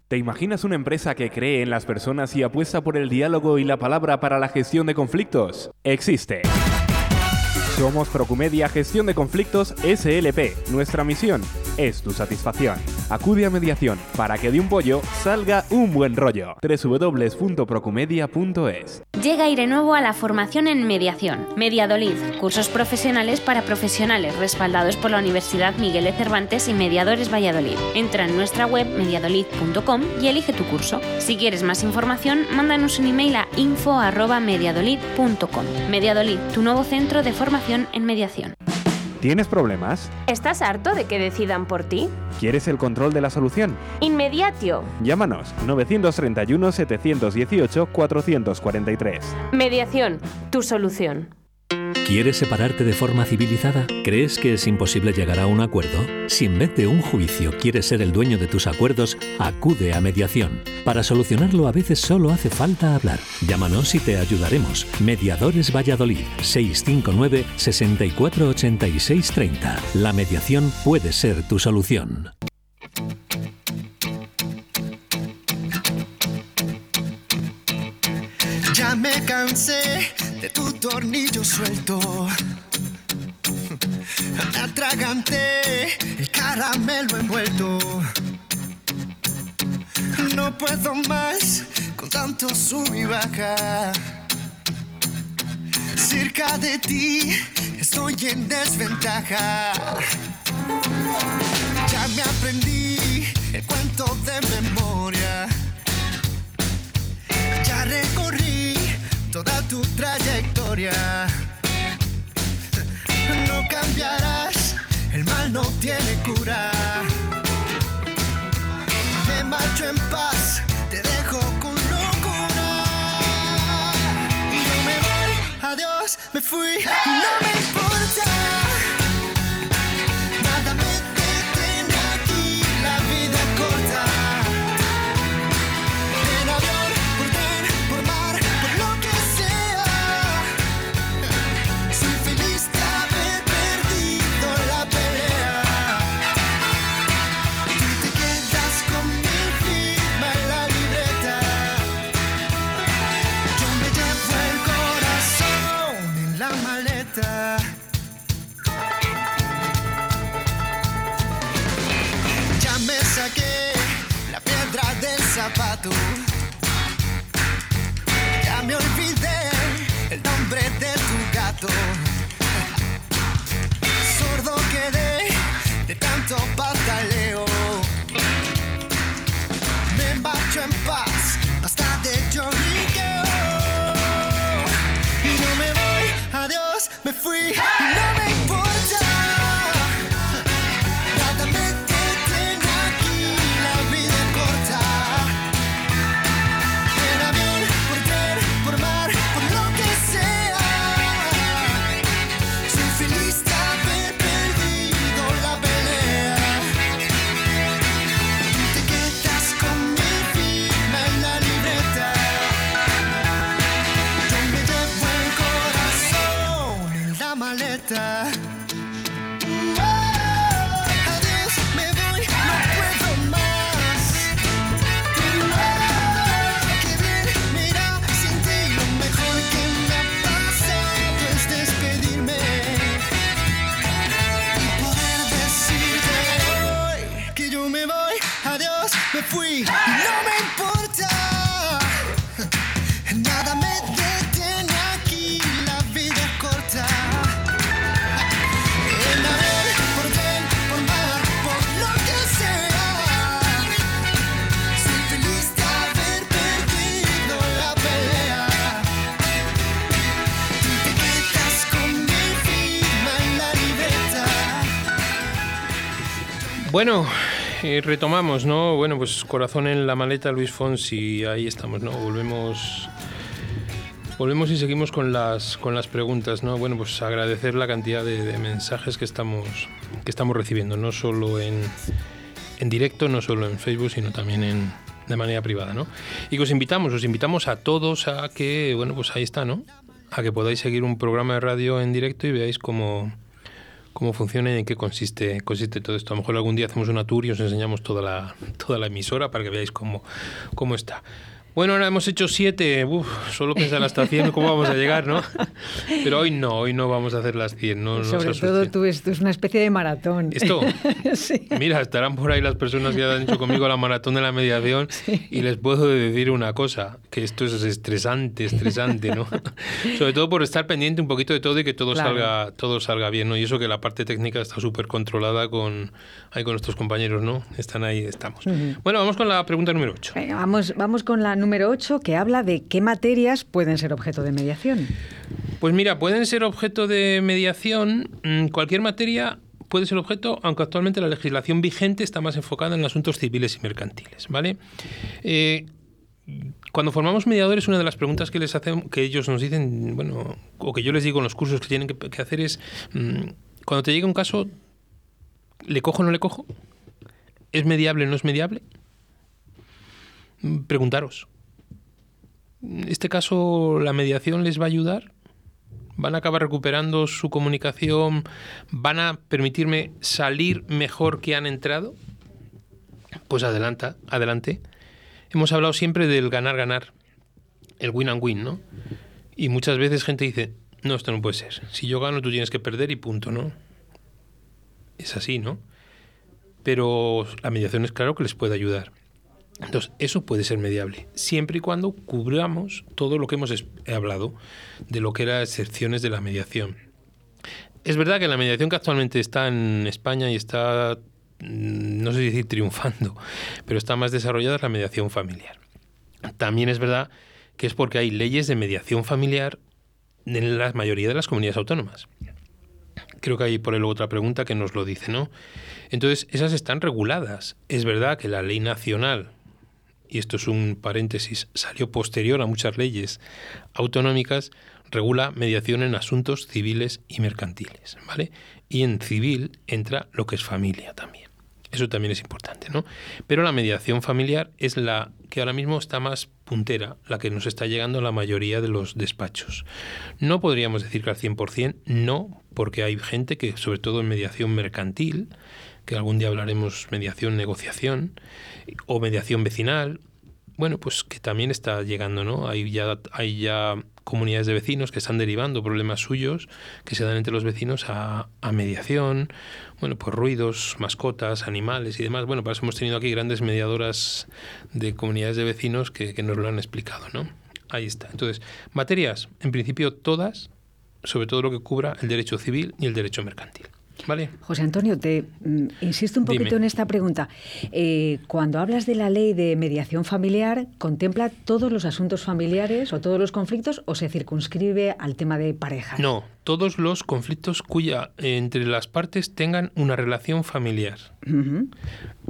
¿Te imaginas una empresa que cree en las personas y apuesta por el diálogo y la palabra para la gestión de conflictos? Existe. Somos Procumedia Gestión de Conflictos SLP. Nuestra misión es tu satisfacción. Acude a mediación para que de un pollo salga un buen rollo. www.procumedia.es Llega aire nuevo a la formación en mediación. Mediadolid, cursos profesionales para profesionales respaldados por la Universidad Miguel de Cervantes y Mediadores Valladolid. Entra en nuestra web mediadolid.com y elige tu curso. Si quieres más información, mándanos un email a info@mediadolid.com. Mediadolid, tu nuevo centro de formación en mediación. ¿Tienes problemas? ¿Estás harto de que decidan por ti? ¿Quieres el control de la solución? Inmediatio. Llámanos 931 718 443. Mediación, tu solución. ¿Quieres separarte de forma civilizada? ¿Crees que es imposible llegar a un acuerdo? Si en vez de un juicio quieres ser el dueño de tus acuerdos, acude a mediación. Para solucionarlo a veces solo hace falta hablar. Llámanos y te ayudaremos. Mediadores Valladolid 659 648630 La mediación puede ser tu solución. Ya me cansé de tu tornillo suelto. Atraganté el caramelo envuelto. No puedo más con tanto sub y baja. Cerca de ti estoy en desventaja. Ya me aprendí el cuento de memoria. Toda tu trayectoria. No cambiarás, el mal no tiene cura. Me marcho en paz, te dejo con locura. Y yo me voy, adiós, me fui, no me tanto pataleo. Me marcho en paz, basta de lloriqueo. Y no me voy, adiós, me fui, Bueno, eh, retomamos, ¿no? Bueno, pues corazón en la maleta, Luis Fonsi, ahí estamos, ¿no? Volvemos. Volvemos y seguimos con las, con las preguntas, ¿no? Bueno, pues agradecer la cantidad de, mensajes que estamos, que estamos recibiendo, no solo en, en directo, no solo en Facebook, sino también en, de manera privada, ¿no? Y que os invitamos, os invitamos a todos a que, bueno, pues ahí está, ¿no? A que podáis seguir un programa de radio en directo y veáis cómo, cómo funciona y en qué consiste, consiste todo esto. A lo mejor algún día hacemos una tour y os enseñamos toda la, toda la emisora para que veáis cómo, cómo está. Bueno, ahora hemos hecho siete. Uf, solo pensar hasta 100, ¿cómo vamos a llegar, no? Pero hoy no, hoy no vamos a hacer las 100. No, no Sobre asusten. todo tú, esto es una especie de maratón. ¿Esto? sí. Mira, estarán por ahí las personas que han hecho conmigo la maratón de la mediación y les puedo decir una cosa, que esto es estresante, estresante, ¿no? Sobre todo por estar pendiente un poquito de todo y que todo Claro. salga todo salga bien, ¿no? Y eso que la parte técnica está súper controlada con, ahí con nuestros compañeros, ¿no? Están ahí, estamos. Bueno, vamos con la pregunta número 8. Venga, vamos, vamos con la número 8, que habla de qué materias pueden ser objeto de mediación. Pues mira, pueden ser objeto de mediación mm, cualquier materia puede ser objeto, aunque actualmente la legislación vigente está más enfocada en asuntos civiles y mercantiles, ¿vale? Eh, cuando formamos mediadores, una de las preguntas que les hacemos, que ellos nos dicen, bueno, o que yo les digo en los cursos que tienen que, hacer es, mm, cuando te llega un caso, ¿le cojo o no le cojo? ¿Es mediable o no es mediable? Mm, Preguntaros. ¿Este caso, la mediación les va a ayudar? ¿Van a acabar recuperando su comunicación? ¿Van a permitirme salir mejor que han entrado? Pues adelanta, adelante. Hemos hablado siempre del ganar-ganar, el win and win, ¿no? Y muchas veces gente dice, no, esto no puede ser. Si yo gano, tú tienes que perder y punto, ¿no? Es así, ¿no? Pero la mediación es claro que les puede ayudar. Entonces, eso puede ser mediable, siempre y cuando cubramos todo lo que hemos hablado de lo que eran excepciones de la mediación. Es verdad que la mediación que actualmente está en España y está, mm, no sé si decir triunfando, pero está más desarrollada es la mediación familiar. También es verdad que es porque hay leyes de mediación familiar en la mayoría de las comunidades autónomas. Creo que hay por ahí otra pregunta que nos lo dice, ¿no? Entonces, esas están reguladas. Es verdad que la ley nacional, y esto es un paréntesis, salió posterior a muchas leyes autonómicas, regula mediación en asuntos civiles y mercantiles, ¿vale? Y en civil entra lo que es familia también. Eso también es importante, ¿no? Pero la mediación familiar es la que ahora mismo está más puntera, la que nos está llegando a la mayoría de los despachos. No podríamos decir que al 100%, no, porque hay gente que, sobre todo en mediación mercantil, que algún día hablaremos mediación, negociación, o mediación vecinal, bueno, pues que también está llegando, ¿no? Hay ya, hay ya comunidades de vecinos que están derivando problemas suyos que se dan entre los vecinos a, a mediación, bueno, pues ruidos, mascotas, animales y demás. Bueno, para eso hemos tenido aquí grandes mediadoras de comunidades de vecinos que, que nos lo han explicado, ¿no? Ahí está. Entonces, materias, en principio todas, sobre todo lo que cubra el derecho civil y el derecho mercantil. ¿Vale? José Antonio, te mm, insisto un poquito Dime. en esta pregunta. Eh, cuando hablas de la ley de mediación familiar, ¿contempla todos los asuntos familiares o todos los conflictos o se circunscribe al tema de parejas? No, todos los conflictos cuya eh, entre las partes tengan una relación familiar.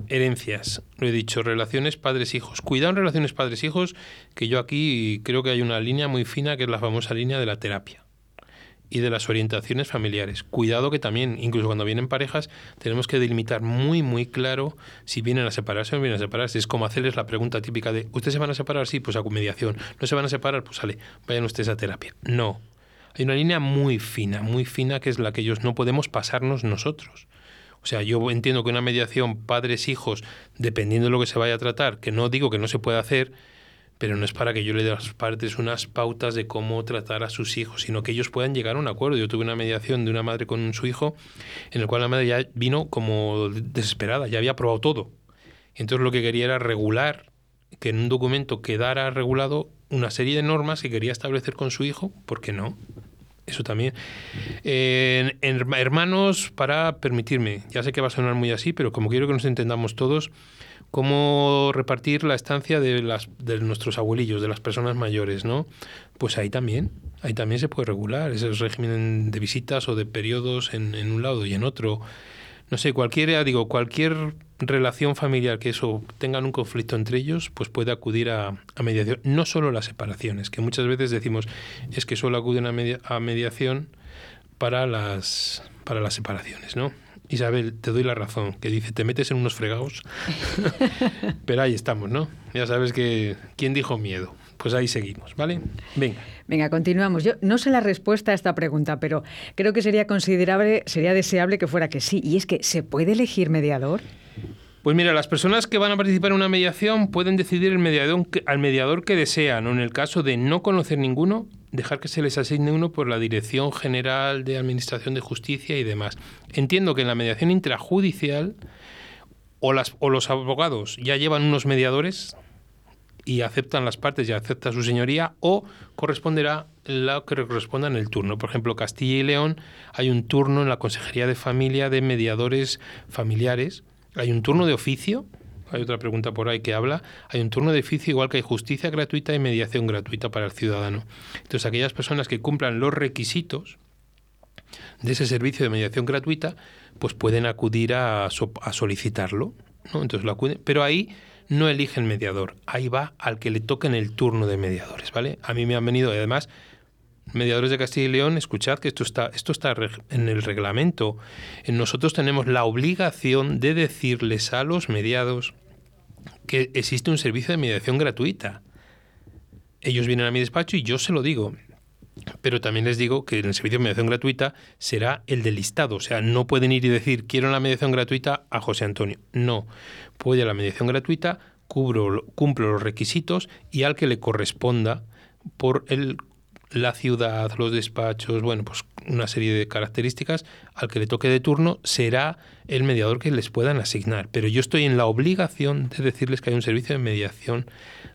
Herencias, lo he dicho, relaciones padres-hijos. Cuidado en relaciones padres-hijos, que yo aquí creo que hay una línea muy fina que es la famosa línea de la terapia y de las orientaciones familiares. Cuidado que también, incluso cuando vienen parejas, tenemos que delimitar muy, muy claro si vienen a separarse o no vienen a separarse. Es como hacerles la pregunta típica de, ¿ustedes se van a separar? Sí, pues a mediación. ¿No se van a separar? Pues sale, vayan ustedes a terapia. No. Hay una línea muy fina, muy fina, que es la que ellos no podemos pasarnos nosotros. O sea, yo entiendo que una mediación padres-hijos, dependiendo de lo que se vaya a tratar, que no digo que no se pueda hacer, pero no es para que yo le dé a las partes unas pautas de cómo tratar a sus hijos, sino que ellos puedan llegar a un acuerdo. Yo tuve una mediación de una madre con su hijo, en el cual la madre ya vino como desesperada, ya había probado todo. Entonces lo que quería era regular, que en un documento quedara regulado una serie de normas que quería establecer con su hijo, ¿por qué no? Eso también. Eh, hermanos, para permitirme, ya sé que va a sonar muy así, pero como quiero que nos entendamos todos, cómo repartir la estancia de, las, de nuestros abuelillos, de las personas mayores, ¿no? Pues ahí también, ahí también se puede regular ese régimen de visitas o de periodos en, en un lado y en otro. No sé, cualquier, digo, cualquier relación familiar que eso tengan un conflicto entre ellos, pues puede acudir a, a mediación. No solo las separaciones, que muchas veces decimos es que solo acuden a, media- a mediación para las, para las separaciones, ¿no? Isabel, te doy la razón, que dice, te metes en unos fregados, pero ahí estamos, ¿no? Ya sabes que, ¿quién dijo miedo? Pues ahí seguimos, ¿vale? Venga. Venga, continuamos. Yo no sé la respuesta a esta pregunta, pero creo que sería considerable, sería deseable que fuera que sí. Y es que, ¿se puede elegir mediador? Pues mira, las personas que van a participar en una mediación pueden decidir el mediador al mediador que desean, o en el caso de no conocer ninguno, dejar que se les asigne uno por la Dirección General de Administración de Justicia y demás. Entiendo que en la mediación intrajudicial o, las, o los abogados ya llevan unos mediadores y aceptan las partes y acepta su señoría, o corresponderá lo que corresponda en el turno. Por ejemplo, Castilla y León hay un turno en la Consejería de Familia de Mediadores Familiares, hay un turno de oficio, hay otra pregunta por ahí que habla, hay un turno de oficio igual que hay justicia gratuita y mediación gratuita para el ciudadano. Entonces, aquellas personas que cumplan los requisitos de ese servicio de mediación gratuita, pues pueden acudir a, a solicitarlo. Entonces lo acuden, pero ahí no eligen mediador, ahí va al que le toque en el turno de mediadores, ¿vale? A mí me han venido, y además, mediadores de Castilla y León, escuchad que esto está, esto está en el reglamento. Nosotros tenemos la obligación de decirles a los mediados que existe un servicio de mediación gratuita. Ellos vienen a mi despacho y yo se lo digo. Pero también les digo que el servicio de mediación gratuita será el del listado. O sea, no pueden ir y decir, quiero la mediación gratuita a José Antonio. No. Puede la mediación gratuita, cubro, cumplo los requisitos y al que le corresponda por el, la ciudad, los despachos, bueno, pues una serie de características, al que le toque de turno será el mediador que les puedan asignar. Pero yo estoy en la obligación de decirles que hay un servicio de mediación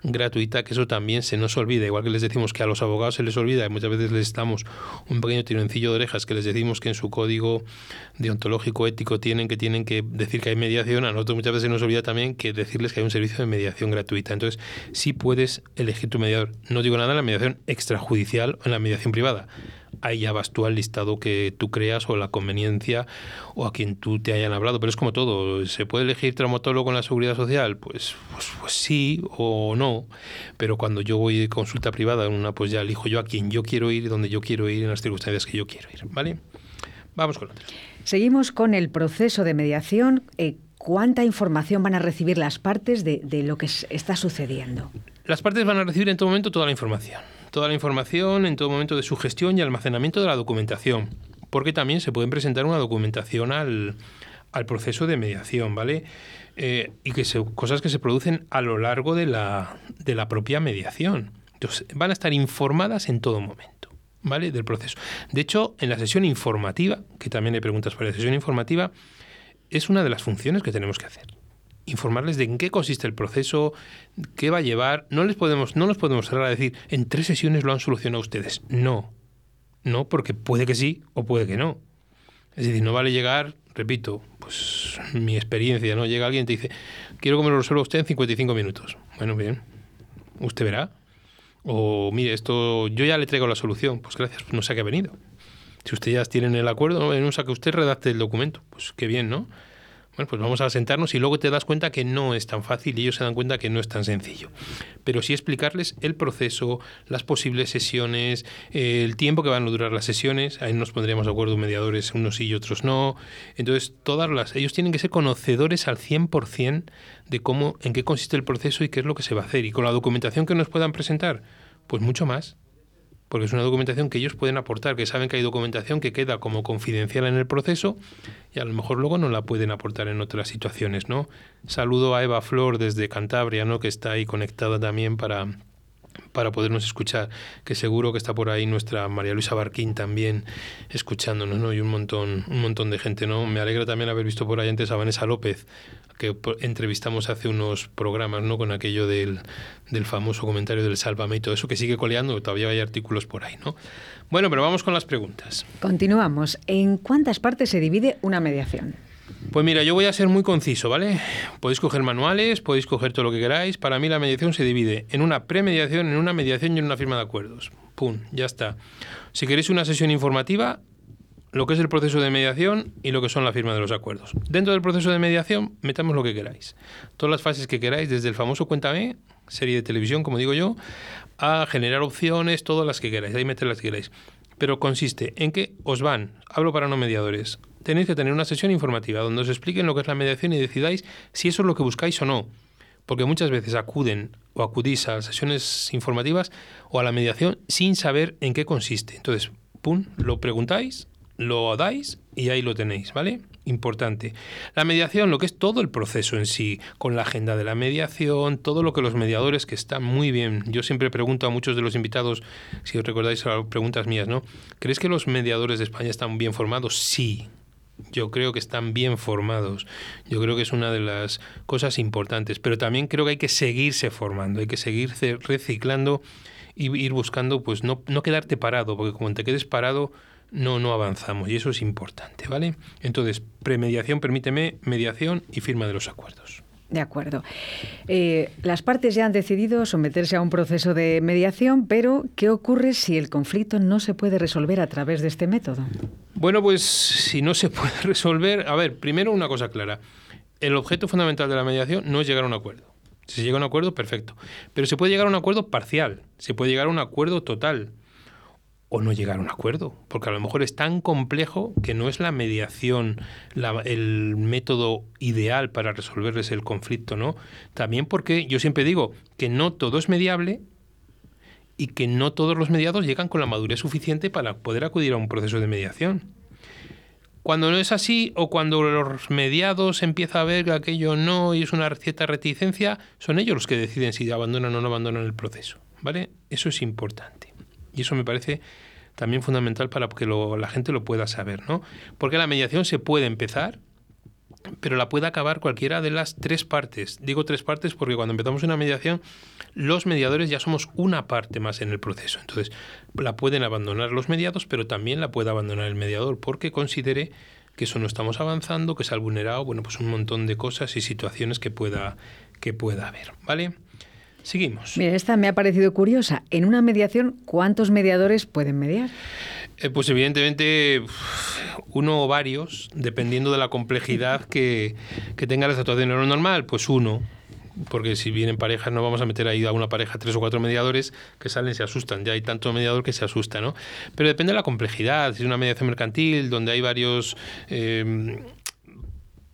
gratuita, que eso también se nos olvida, igual que les decimos que a los abogados se les olvida, y muchas veces les damos un pequeño tironcillo de orejas, que les decimos que en su código deontológico ético tienen que tienen que decir que hay mediación, a nosotros muchas veces nos olvida también que decirles que hay un servicio de mediación gratuita. Entonces, sí puedes elegir tu mediador. No digo nada en la mediación extrajudicial o en la mediación privada. Ahí ya vas tú al listado que tú creas o la conveniencia o a quien tú te hayan hablado. Pero es como todo. ¿Se puede elegir traumatólogo en la seguridad social? Pues, pues, pues sí o no. Pero cuando yo voy de consulta privada en una, pues ya elijo yo a quien yo quiero ir, donde yo quiero ir, en las circunstancias que yo quiero ir. ¿Vale? Vamos con otra. Seguimos con el proceso de mediación. Eh, ¿Cuánta información van a recibir las partes de, de lo que está sucediendo? Las partes van a recibir en todo momento toda la información. Toda la información en todo momento de su gestión y almacenamiento de la documentación. Porque también se pueden presentar una documentación al, al proceso de mediación, ¿vale? Eh, y que se- cosas que se producen a lo largo de la, de la propia mediación. Entonces, van a estar informadas en todo momento, ¿vale? Del proceso. De hecho, en la sesión informativa, que también hay preguntas para la sesión informativa, es una de las funciones que tenemos que hacer informarles de en qué consiste el proceso, qué va a llevar. No les podemos, no nos podemos cerrar a decir en tres sesiones lo han solucionado ustedes. No, no, porque puede que sí o puede que no. Es decir, no vale llegar, repito, pues mi experiencia, ¿no? Llega alguien y te dice, quiero que me lo resuelva usted en 55 minutos. Bueno, bien, usted verá. O mire, esto yo ya le traigo la solución. Pues gracias, no sé a qué ha venido. Si ustedes ya tienen el acuerdo, no, no sé que usted redacte el documento. Pues qué bien, ¿no? Bueno, pues vamos a sentarnos y luego te das cuenta que no es tan fácil y ellos se dan cuenta que no es tan sencillo. Pero sí explicarles el proceso, las posibles sesiones, eh, el tiempo que van a durar las sesiones. Ahí nos pondríamos de acuerdo mediadores, unos sí y otros no. Entonces, todas las, ellos tienen que ser conocedores al 100% de cómo, en qué consiste el proceso y qué es lo que se va a hacer. Y con la documentación que nos puedan presentar, pues mucho más porque es una documentación que ellos pueden aportar, que saben que hay documentación que queda como confidencial en el proceso y a lo mejor luego no la pueden aportar en otras situaciones, ¿no? Saludo a Eva Flor desde Cantabria, ¿no? Que está ahí conectada también para para podernos escuchar, que seguro que está por ahí nuestra María Luisa Barquín también escuchándonos, ¿no? Y un montón, un montón de gente, ¿no? Me alegra también haber visto por ahí antes a Vanessa López, que entrevistamos hace unos programas, ¿no? Con aquello del, del famoso comentario del Sálvame y todo eso, que sigue coleando, todavía hay artículos por ahí, ¿no? Bueno, pero vamos con las preguntas. Continuamos. ¿En cuántas partes se divide una mediación? Pues mira, yo voy a ser muy conciso, ¿vale? Podéis coger manuales, podéis coger todo lo que queráis. Para mí la mediación se divide en una premediación, en una mediación y en una firma de acuerdos. Pum, ya está. Si queréis una sesión informativa, lo que es el proceso de mediación y lo que son la firma de los acuerdos. Dentro del proceso de mediación, metamos lo que queráis. Todas las fases que queráis, desde el famoso Cuéntame, serie de televisión, como digo yo, a generar opciones, todas las que queráis. Ahí meter las que queráis. Pero consiste en que os van, hablo para no mediadores, tenéis que tener una sesión informativa donde os expliquen lo que es la mediación y decidáis si eso es lo que buscáis o no. Porque muchas veces acuden o acudís a sesiones informativas o a la mediación sin saber en qué consiste. Entonces, pum, lo preguntáis, lo dais y ahí lo tenéis, ¿vale? importante. La mediación, lo que es todo el proceso en sí, con la agenda de la mediación, todo lo que los mediadores que están muy bien. Yo siempre pregunto a muchos de los invitados, si os recordáis las preguntas mías, ¿no? ¿Crees que los mediadores de España están bien formados? Sí. Yo creo que están bien formados. Yo creo que es una de las cosas importantes. Pero también creo que hay que seguirse formando, hay que seguirse reciclando y ir buscando, pues no, no quedarte parado, porque como te quedes parado, no, no avanzamos y eso es importante, ¿vale? Entonces, premediación, permíteme, mediación y firma de los acuerdos. De acuerdo. Eh, las partes ya han decidido someterse a un proceso de mediación, pero ¿qué ocurre si el conflicto no se puede resolver a través de este método? Bueno, pues si no se puede resolver, a ver, primero una cosa clara. El objeto fundamental de la mediación no es llegar a un acuerdo. Si se llega a un acuerdo, perfecto. Pero se puede llegar a un acuerdo parcial, se puede llegar a un acuerdo total o no llegar a un acuerdo, porque a lo mejor es tan complejo que no es la mediación el método ideal para resolverles el conflicto, ¿no? También porque yo siempre digo que no todo es mediable y que no todos los mediados llegan con la madurez suficiente para poder acudir a un proceso de mediación. Cuando no es así o cuando los mediados empieza a ver que aquello no y es una cierta reticencia, son ellos los que deciden si abandonan o no abandonan el proceso, ¿vale? Eso es importante. Y eso me parece también fundamental para que la gente lo pueda saber, ¿no? Porque la mediación se puede empezar, pero la puede acabar cualquiera de las tres partes. Digo tres partes porque cuando empezamos una mediación, los mediadores ya somos una parte más en el proceso. Entonces, la pueden abandonar los mediados, pero también la puede abandonar el mediador porque considere que eso no estamos avanzando, que se ha vulnerado, bueno, pues un montón de cosas y situaciones que pueda, que pueda haber, ¿vale? Seguimos. Mira, esta me ha parecido curiosa. En una mediación, ¿cuántos mediadores pueden mediar? Eh, pues evidentemente uno o varios, dependiendo de la complejidad que, que tenga la situación. Lo normal, pues uno, porque si vienen parejas no vamos a meter ahí a una pareja tres o cuatro mediadores que salen y se asustan. Ya hay tanto mediador que se asusta, ¿no? Pero depende de la complejidad. Si es una mediación mercantil donde hay varios... Eh,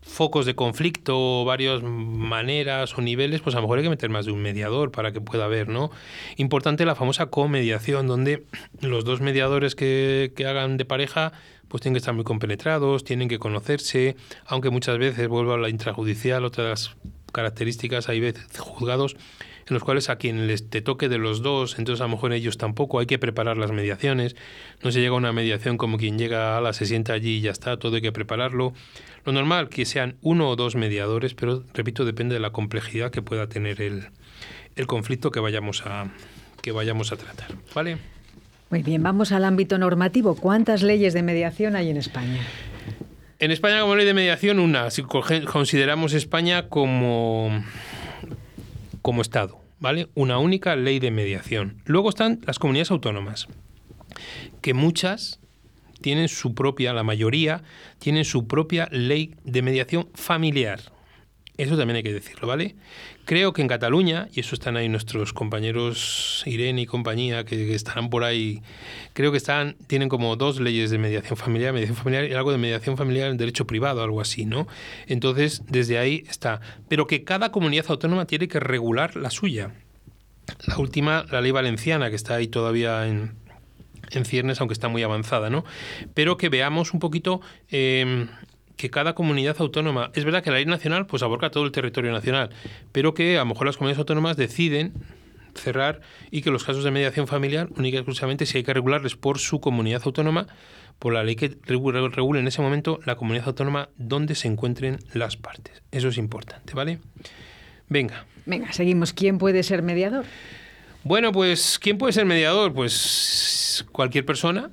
focos de conflicto, varias maneras o niveles, pues a lo mejor hay que meter más de un mediador para que pueda haber, ¿no? Importante la famosa comediación, donde los dos mediadores que, que hagan de pareja pues tienen que estar muy compenetrados, tienen que conocerse, aunque muchas veces, vuelvo a la intrajudicial, otras características, hay veces juzgados en los cuales a quien les te toque de los dos, entonces a lo mejor ellos tampoco, hay que preparar las mediaciones, no se llega a una mediación como quien llega a la se sienta allí y ya está, todo hay que prepararlo. Lo normal que sean uno o dos mediadores, pero repito, depende de la complejidad que pueda tener el, el conflicto que vayamos a, que vayamos a tratar. ¿Vale? Muy bien, vamos al ámbito normativo. ¿Cuántas leyes de mediación hay en España? En España como ley de mediación una, si consideramos España como, como Estado, ¿vale? Una única ley de mediación. Luego están las comunidades autónomas, que muchas tienen su propia, la mayoría, tienen su propia ley de mediación familiar. Eso también hay que decirlo, ¿vale? Creo que en Cataluña, y eso están ahí nuestros compañeros Irene y compañía, que, estarán por ahí, creo que están, tienen como dos leyes de mediación familiar, mediación familiar y algo de mediación familiar en derecho privado, algo así, ¿no? Entonces, desde ahí está. Pero que cada comunidad autónoma tiene que regular la suya. La última, la ley valenciana, que está ahí todavía en, en ciernes, aunque está muy avanzada, ¿no? Pero que veamos un poquito eh, que cada comunidad autónoma, es verdad que la ley nacional pues aborca todo el territorio nacional, pero que a lo mejor las comunidades autónomas deciden cerrar y que los casos de mediación familiar, única y exclusivamente, si hay que regularles por su comunidad autónoma, por la ley que regule en ese momento la comunidad autónoma donde se encuentren las partes. Eso es importante, ¿vale? Venga. Venga, seguimos. ¿Quién puede ser mediador? Bueno, pues, ¿quién puede ser mediador? Pues cualquier persona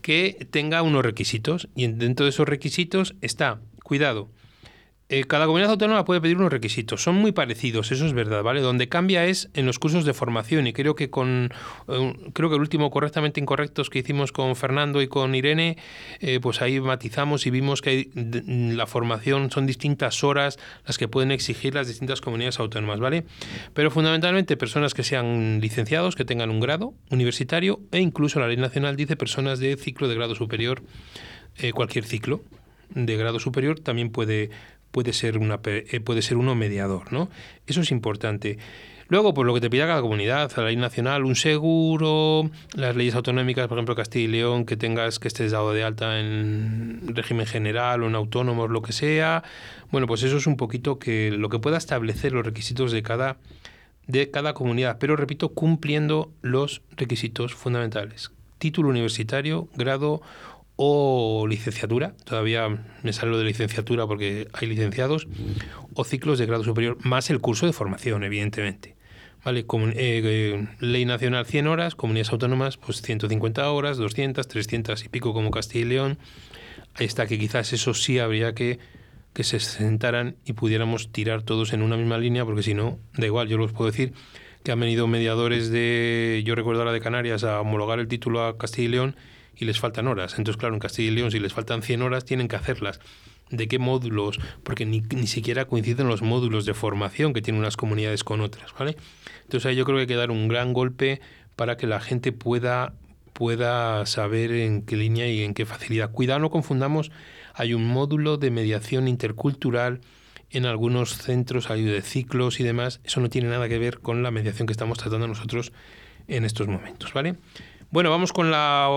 que tenga unos requisitos. Y dentro de esos requisitos está, cuidado, eh, cada comunidad autónoma puede pedir unos requisitos. Son muy parecidos, eso es verdad, ¿vale? Donde cambia es en los cursos de formación y creo que con eh, creo que el último correctamente incorrectos que hicimos con Fernando y con Irene, eh, pues ahí matizamos y vimos que la formación son distintas horas las que pueden exigir las distintas comunidades autónomas, ¿vale? Pero fundamentalmente personas que sean licenciados, que tengan un grado universitario e incluso la ley nacional dice personas de ciclo de grado superior, cualquier ciclo de grado superior también puede puede ser, una, eh, puede ser uno mediador. ¿no? Eso es importante. Luego, pues lo que te pida cada comunidad, la ley nacional, un seguro, las leyes autonómicas, por ejemplo, Castilla y León, que tengas que estés dado de alta en régimen general o en autónomos, lo que sea. Bueno, pues eso es un poquito que lo que pueda establecer los requisitos de cada de cada comunidad, pero repito, cumpliendo los requisitos fundamentales. Título universitario, grado o licenciatura, todavía me sale lo de licenciatura porque hay licenciados, o ciclos de grado superior, más el curso de formación, evidentemente. ¿Vale? Eh, eh, ley nacional 100 horas, comunidades autónomas pues 150 horas, 200, 300 y pico como Castilla y León. Ahí está que quizás eso sí habría que que se sentaran y pudiéramos tirar todos en una misma línea, porque si no, da igual, yo os puedo decir que han venido mediadores de, yo recuerdo ahora de Canarias, a homologar el título a Castilla y León y les faltan horas. Entonces, claro, en Castilla y León, si les faltan 100 horas, tienen que hacerlas. ¿De qué módulos? Porque ni, ni siquiera coinciden los módulos de formación que tienen unas comunidades con otras, ¿vale? Entonces ahí yo creo que hay que dar un gran golpe para que la gente pueda, pueda saber en qué línea y en qué facilidad. Cuidado, no confundamos, hay un módulo de mediación intercultural en algunos centros, hay de ciclos y demás. Eso no tiene nada que ver con la mediación que estamos tratando nosotros en estos momentos, ¿vale? Bueno, vamos con la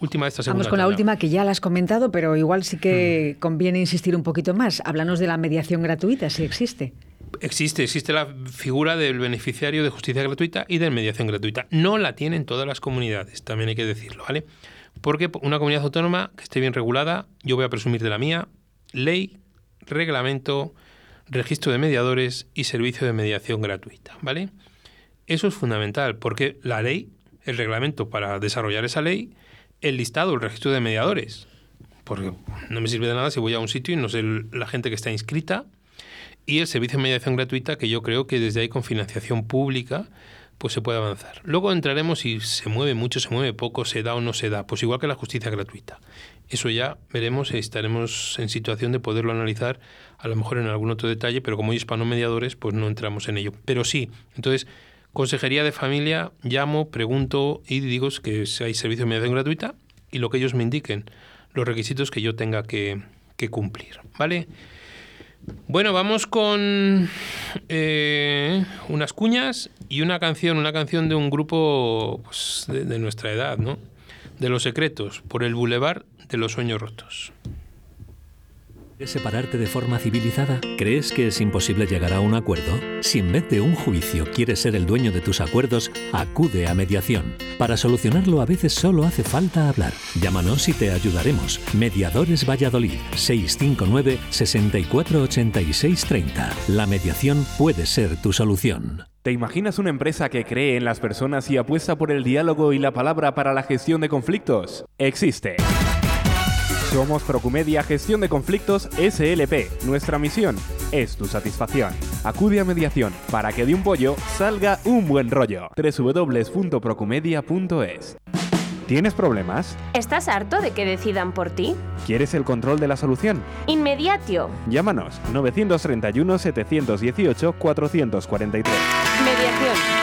última de esta segunda. Vamos con la última que ya la has comentado, pero igual sí que Mm. conviene insistir un poquito más. Háblanos de la mediación gratuita, si existe. Existe, existe la figura del beneficiario de justicia gratuita y de mediación gratuita. No la tienen todas las comunidades, también hay que decirlo, ¿vale? Porque una comunidad autónoma que esté bien regulada, yo voy a presumir de la mía, ley, reglamento, registro de mediadores y servicio de mediación gratuita, ¿vale? Eso es fundamental, porque la ley, el reglamento para desarrollar esa ley, el listado, el registro de mediadores, porque no me sirve de nada si voy a un sitio y no sé la gente que está inscrita, y el servicio de mediación gratuita, que yo creo que desde ahí con financiación pública pues se puede avanzar. Luego entraremos si se mueve mucho, se mueve poco, se da o no se da, pues igual que la justicia gratuita. Eso ya veremos estaremos en situación de poderlo analizar, a lo mejor en algún otro detalle, pero como hay hispanomediadores, pues no entramos en ello. Pero sí, entonces, Consejería de Familia, llamo, pregunto y digo que si hay servicio de mediación gratuita y lo que ellos me indiquen, los requisitos que yo tenga que, cumplir, ¿vale? Bueno, vamos con eh, unas cuñas y una canción, una canción de un grupo pues, de, de nuestra edad, ¿no? De los secretos, por el bulevar de los sueños rotos. ¿Quieres separarte de forma civilizada? ¿Crees que es imposible llegar a un acuerdo? Si en vez de un juicio quieres ser el dueño de tus acuerdos, acude a mediación. Para solucionarlo a veces solo hace falta hablar. Llámanos y te ayudaremos. Mediadores Valladolid 659 648630. La mediación puede ser tu solución. ¿Te imaginas una empresa que cree en las personas y apuesta por el diálogo y la palabra para la gestión de conflictos? Existe. Somos Procumedia Gestión de Conflictos SLP. Nuestra misión es tu satisfacción. Acude a mediación para que de un pollo salga un buen rollo. www.procumedia.es ¿Tienes problemas? ¿Estás harto de que decidan por ti? ¿Quieres el control de la solución? Inmediatio. Llámanos 931 718 443. Mediación.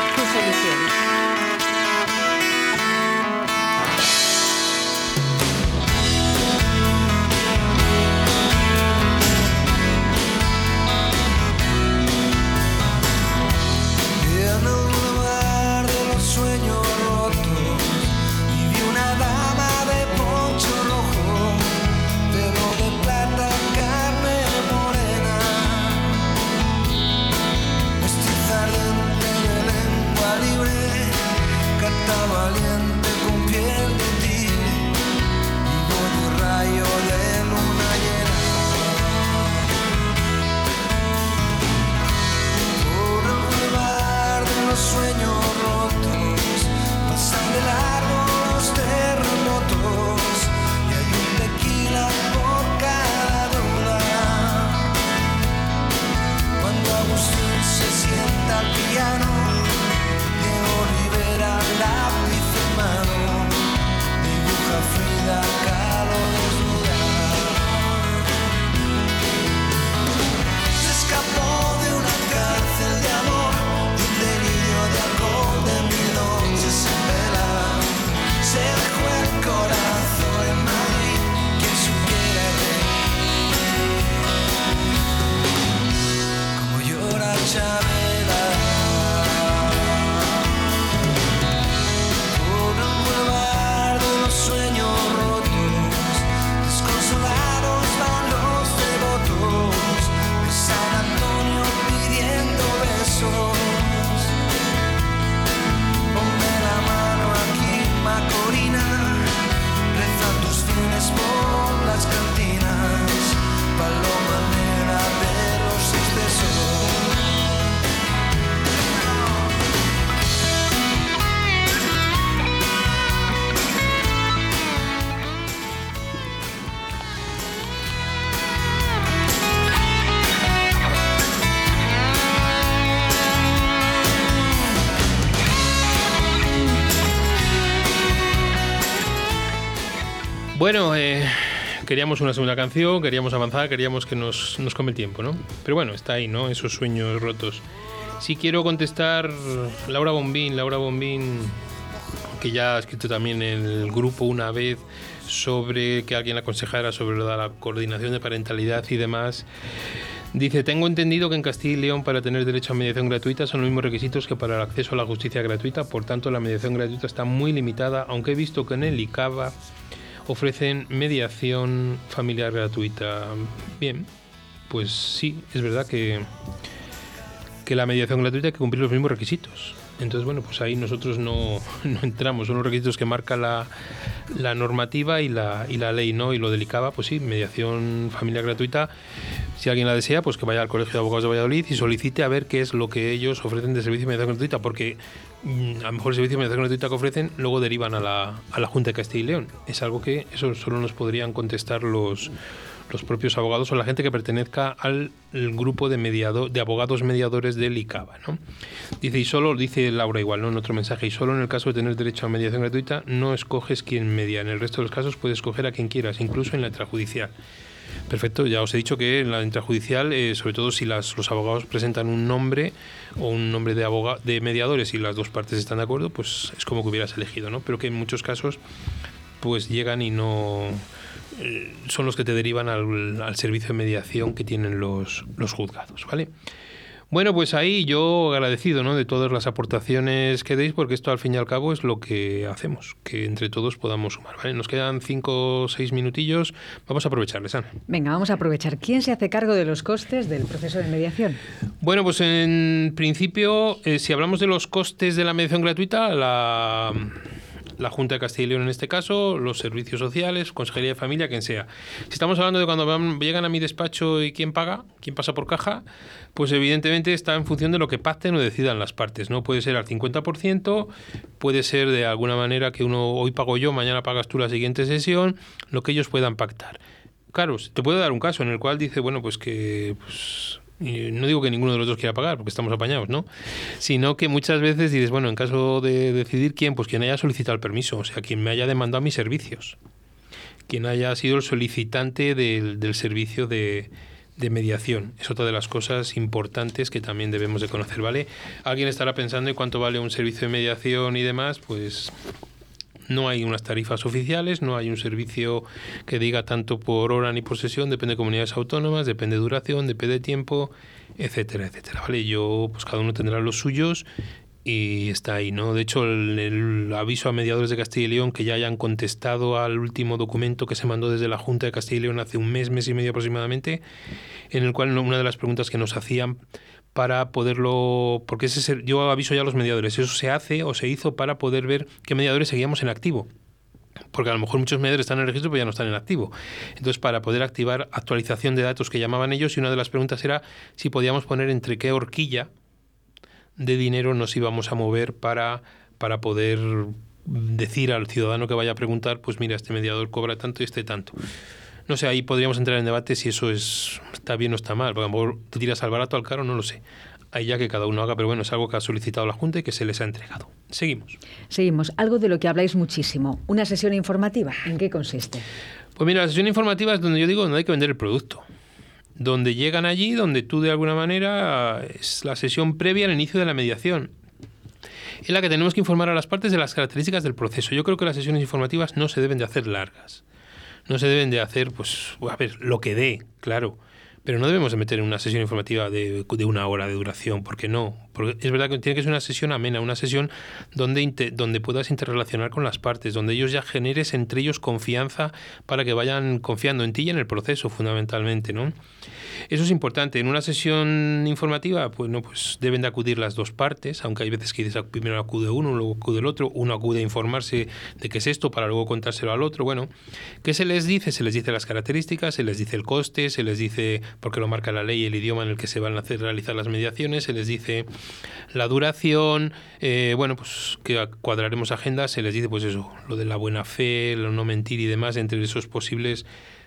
Bueno, eh, queríamos una segunda canción, queríamos avanzar, queríamos que nos, nos come el tiempo, ¿no? Pero bueno, está ahí, ¿no? Esos sueños rotos. Sí quiero contestar Laura Bombín, Laura Bombín, que ya ha escrito también el grupo una vez sobre que alguien aconsejara sobre la coordinación de parentalidad y demás. Dice, tengo entendido que en Castilla y León para tener derecho a mediación gratuita son los mismos requisitos que para el acceso a la justicia gratuita, por tanto la mediación gratuita está muy limitada, aunque he visto que en el ICABA ofrecen mediación familiar gratuita. Bien, pues sí, es verdad que, que la mediación gratuita hay que cumplir los mismos requisitos. Entonces, bueno, pues ahí nosotros no, no entramos, son los requisitos que marca la, la normativa y la, y la ley, ¿no? Y lo delicaba, pues sí, mediación familiar gratuita. Si alguien la desea, pues que vaya al Colegio de Abogados de Valladolid y solicite a ver qué es lo que ellos ofrecen de servicio de mediación gratuita, porque a lo mejor el servicio de mediación gratuita que ofrecen luego derivan a la, a la Junta de Castilla y León. Es algo que eso solo nos podrían contestar los, los propios abogados o la gente que pertenezca al grupo de mediado, de abogados mediadores del ICABA, ¿no? Dice, y solo, dice Laura igual, ¿no? En otro mensaje, y solo en el caso de tener derecho a mediación gratuita, no escoges quién media. En el resto de los casos puedes escoger a quien quieras, incluso en la intrajudicial. Perfecto, ya os he dicho que en la intrajudicial, eh, sobre todo si las, los abogados presentan un nombre o un nombre de, de mediadores y las dos partes están de acuerdo, pues es como que hubieras elegido, ¿no? Pero que en muchos casos pues llegan y no eh, son los que te derivan al, al servicio de mediación que tienen los, los juzgados, ¿vale? Bueno, pues ahí yo agradecido ¿no? de todas las aportaciones que deis, porque esto al fin y al cabo es lo que hacemos, que entre todos podamos sumar. ¿vale? Nos quedan cinco o seis minutillos, vamos a aprovecharles, Ana. Venga, vamos a aprovechar. ¿Quién se hace cargo de los costes del proceso de mediación? Bueno, pues en principio, eh, si hablamos de los costes de la mediación gratuita, la, la Junta de Castilla y León en este caso, los servicios sociales, Consejería de Familia, quien sea. Si estamos hablando de cuando van- llegan a mi despacho y quién paga, quién pasa por caja, pues evidentemente está en función de lo que pacten o decidan las partes. ¿no? Puede ser al 50%, puede ser de alguna manera que uno hoy pago yo, mañana pagas tú la siguiente sesión, lo que ellos puedan pactar. Claro, te puedo dar un caso en el cual dice, bueno, pues que pues, no digo que ninguno de los dos quiera pagar, porque estamos apañados, ¿no? Sino que muchas veces dices, bueno, en caso de decidir quién, pues quien haya solicitado el permiso, o sea, quien me haya demandado mis servicios, quien haya sido el solicitante del, del servicio de, de mediación. Es otra de las cosas importantes que también debemos de conocer, ¿vale? Alguien estará pensando en cuánto vale un servicio de mediación y demás, pues no hay unas tarifas oficiales, no hay un servicio que diga tanto por hora ni por sesión, depende de comunidades autónomas, depende de duración, depende de tiempo, etcétera, etcétera. ¿vale? Yo, pues cada uno tendrá los suyos y está ahí, ¿no? De hecho, el, el aviso a mediadores de Castilla y León que ya hayan contestado al último documento que se mandó desde la Junta de Castilla y León hace un mes, mes y medio aproximadamente, en el cual una de las preguntas que nos hacían para poderlo, porque ese ser- yo aviso ya a los mediadores, eso se hace o se hizo para poder ver qué mediadores seguíamos en activo. Porque a lo mejor muchos mediadores están en el registro pero ya no están en activo. Entonces, para poder activar actualización de datos que llamaban ellos, y una de las preguntas era si podíamos poner entre qué horquilla de dinero nos íbamos a mover para, para poder decir al ciudadano que vaya a preguntar, pues mira, este mediador cobra tanto y este tanto. No sé, ahí podríamos entrar en debate si eso es está bien o está mal, porque a lo mejor te tiras al barato al caro, no lo sé. Ahí ya que cada uno haga, pero bueno, es algo que ha solicitado la Junta y que se les ha entregado. Seguimos. Seguimos. Algo de lo que habláis muchísimo. Una sesión informativa. ¿En qué consiste? Pues mira, la sesión informativa es donde yo digo donde hay que vender el producto. Donde llegan allí, donde tú de alguna manera es la sesión previa al inicio de la mediación. En la que tenemos que informar a las partes de las características del proceso. Yo creo que las sesiones informativas no se deben de hacer largas. No se deben de hacer, pues, a ver, lo que dé, claro. Pero no debemos de meter en una sesión informativa de, de una hora de duración, porque no. Porque es verdad que tiene que ser una sesión amena, una sesión donde, donde puedas interrelacionar con las partes, donde ellos ya generes entre ellos confianza para que vayan confiando en ti y en el proceso, fundamentalmente, ¿no? Eso es importante. En una sesión informativa, pues no, pues deben de acudir las dos partes, aunque hay veces que dices "Ah, primero acude uno, luego acude el otro, uno acude a informarse de qué es esto para luego contárselo al otro. Bueno, ¿qué se les dice? Se les dice las características, se les dice el coste, se les dice, porque lo marca la ley, el idioma en el que se van a hacer realizar las mediaciones, se les dice la duración, eh, bueno, pues que cuadraremos agendas, se les dice pues eso, lo de la buena fe, lo no mentir y demás, entre esos posibles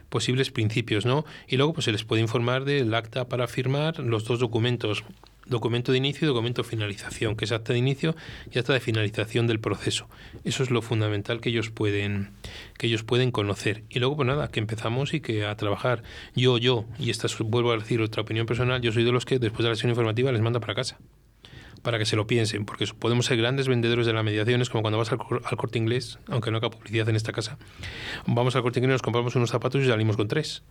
posibles principios, ¿no? Y luego pues se les puede informar del acta para firmar los dos documentos. Documento de inicio y documento de finalización, que es acta de inicio y acta de finalización del proceso. Eso es lo fundamental que ellos pueden, que ellos pueden conocer. Y luego, pues nada, que empezamos y que a trabajar. Yo, yo, y esta es, vuelvo a decir otra opinión personal, yo soy de los que después de la sesión informativa les manda para casa para que se lo piensen, porque podemos ser grandes vendedores de la mediación, es como cuando vas al, al corte inglés, aunque no haga publicidad en esta casa. Vamos al corte inglés, nos compramos unos zapatos y salimos con tres,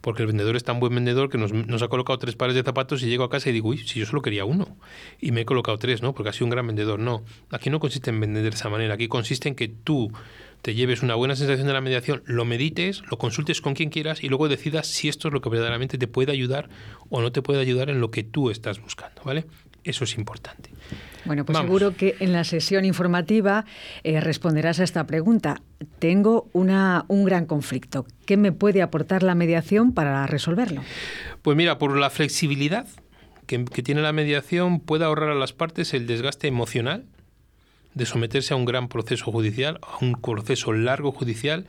porque el vendedor es tan buen vendedor que nos, nos ha colocado tres pares de zapatos y llego a casa y digo, uy, si yo solo quería uno, y me he colocado tres, ¿no? Porque ha sido un gran vendedor. No, aquí no consiste en vender de esa manera, aquí consiste en que tú te lleves una buena sensación de la mediación, lo medites, lo consultes con quien quieras y luego decidas si esto es lo que verdaderamente te puede ayudar o no te puede ayudar en lo que tú estás buscando, ¿vale? Eso es importante. Bueno, pues Vamos. seguro que en la sesión informativa eh, responderás a esta pregunta. Tengo una, un gran conflicto. ¿Qué me puede aportar la mediación para resolverlo? Pues mira, por la flexibilidad que, que tiene la mediación, puede ahorrar a las partes el desgaste emocional de someterse a un gran proceso judicial, a un proceso largo judicial,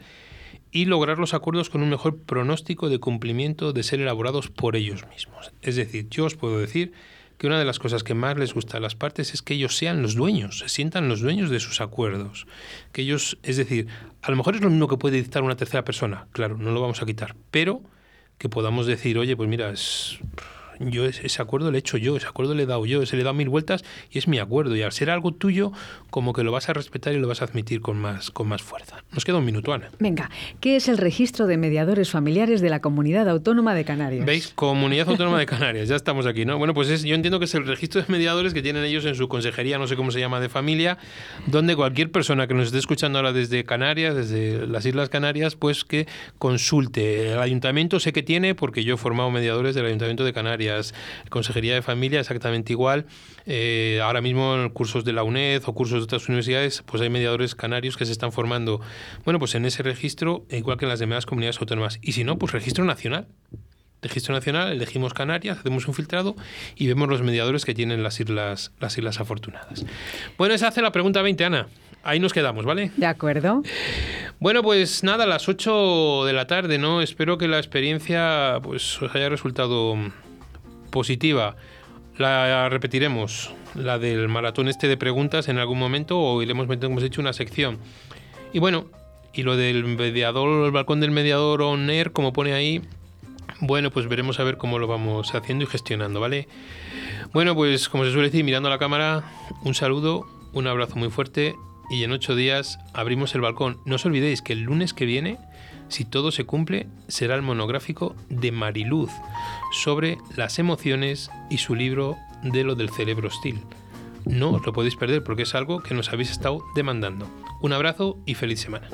y lograr los acuerdos con un mejor pronóstico de cumplimiento de ser elaborados por ellos mismos. Es decir, yo os puedo decir que una de las cosas que más les gusta a las partes es que ellos sean los dueños, se sientan los dueños de sus acuerdos. Que ellos, es decir, a lo mejor es lo mismo que puede dictar una tercera persona, claro, no lo vamos a quitar, pero que podamos decir, oye, pues mira, es- yo ese acuerdo lo he hecho yo, ese acuerdo le he dado yo, ese le he dado mil vueltas y es mi acuerdo. Y al ser algo tuyo, como que lo vas a respetar y lo vas a admitir con más, con más fuerza. Nos queda un minuto, Ana. Venga, ¿qué es el registro de mediadores familiares de la Comunidad Autónoma de Canarias? ¿Veis? Comunidad Autónoma de Canarias, ya estamos aquí, ¿no? Bueno, pues es, yo entiendo que es el registro de mediadores que tienen ellos en su consejería, no sé cómo se llama, de familia, donde cualquier persona que nos esté escuchando ahora desde Canarias, desde las Islas Canarias, pues que consulte. El ayuntamiento sé que tiene, porque yo he formado mediadores del Ayuntamiento de Canarias, consejería de familia exactamente igual. Eh, ahora mismo en cursos de la UNED o cursos de otras universidades, pues hay mediadores canarios que se están formando, bueno, pues en ese registro, igual que en las demás comunidades autónomas. Y si no, pues registro nacional. Registro Nacional, elegimos Canarias, hacemos un filtrado y vemos los mediadores que tienen las islas, las islas afortunadas. Bueno, esa hace la pregunta 20, Ana. Ahí nos quedamos, ¿vale? De acuerdo. Bueno, pues nada, a las 8 de la tarde, ¿no? Espero que la experiencia pues os haya resultado positiva. La repetiremos, la del maratón este de preguntas en algún momento o iremos metiendo, como hemos hecho, una sección. Y bueno, y lo del mediador, el balcón del mediador on air, como pone ahí, bueno, pues veremos a ver cómo lo vamos haciendo y gestionando, ¿vale? Bueno, pues como se suele decir, mirando a la cámara, un saludo, un abrazo muy fuerte y en ocho días abrimos el balcón. No os olvidéis que el lunes que viene, si todo se cumple, será el monográfico de Mariluz sobre las emociones y su libro de lo del cerebro hostil. No os lo podéis perder porque es algo que nos habéis estado demandando. Un abrazo y feliz semana.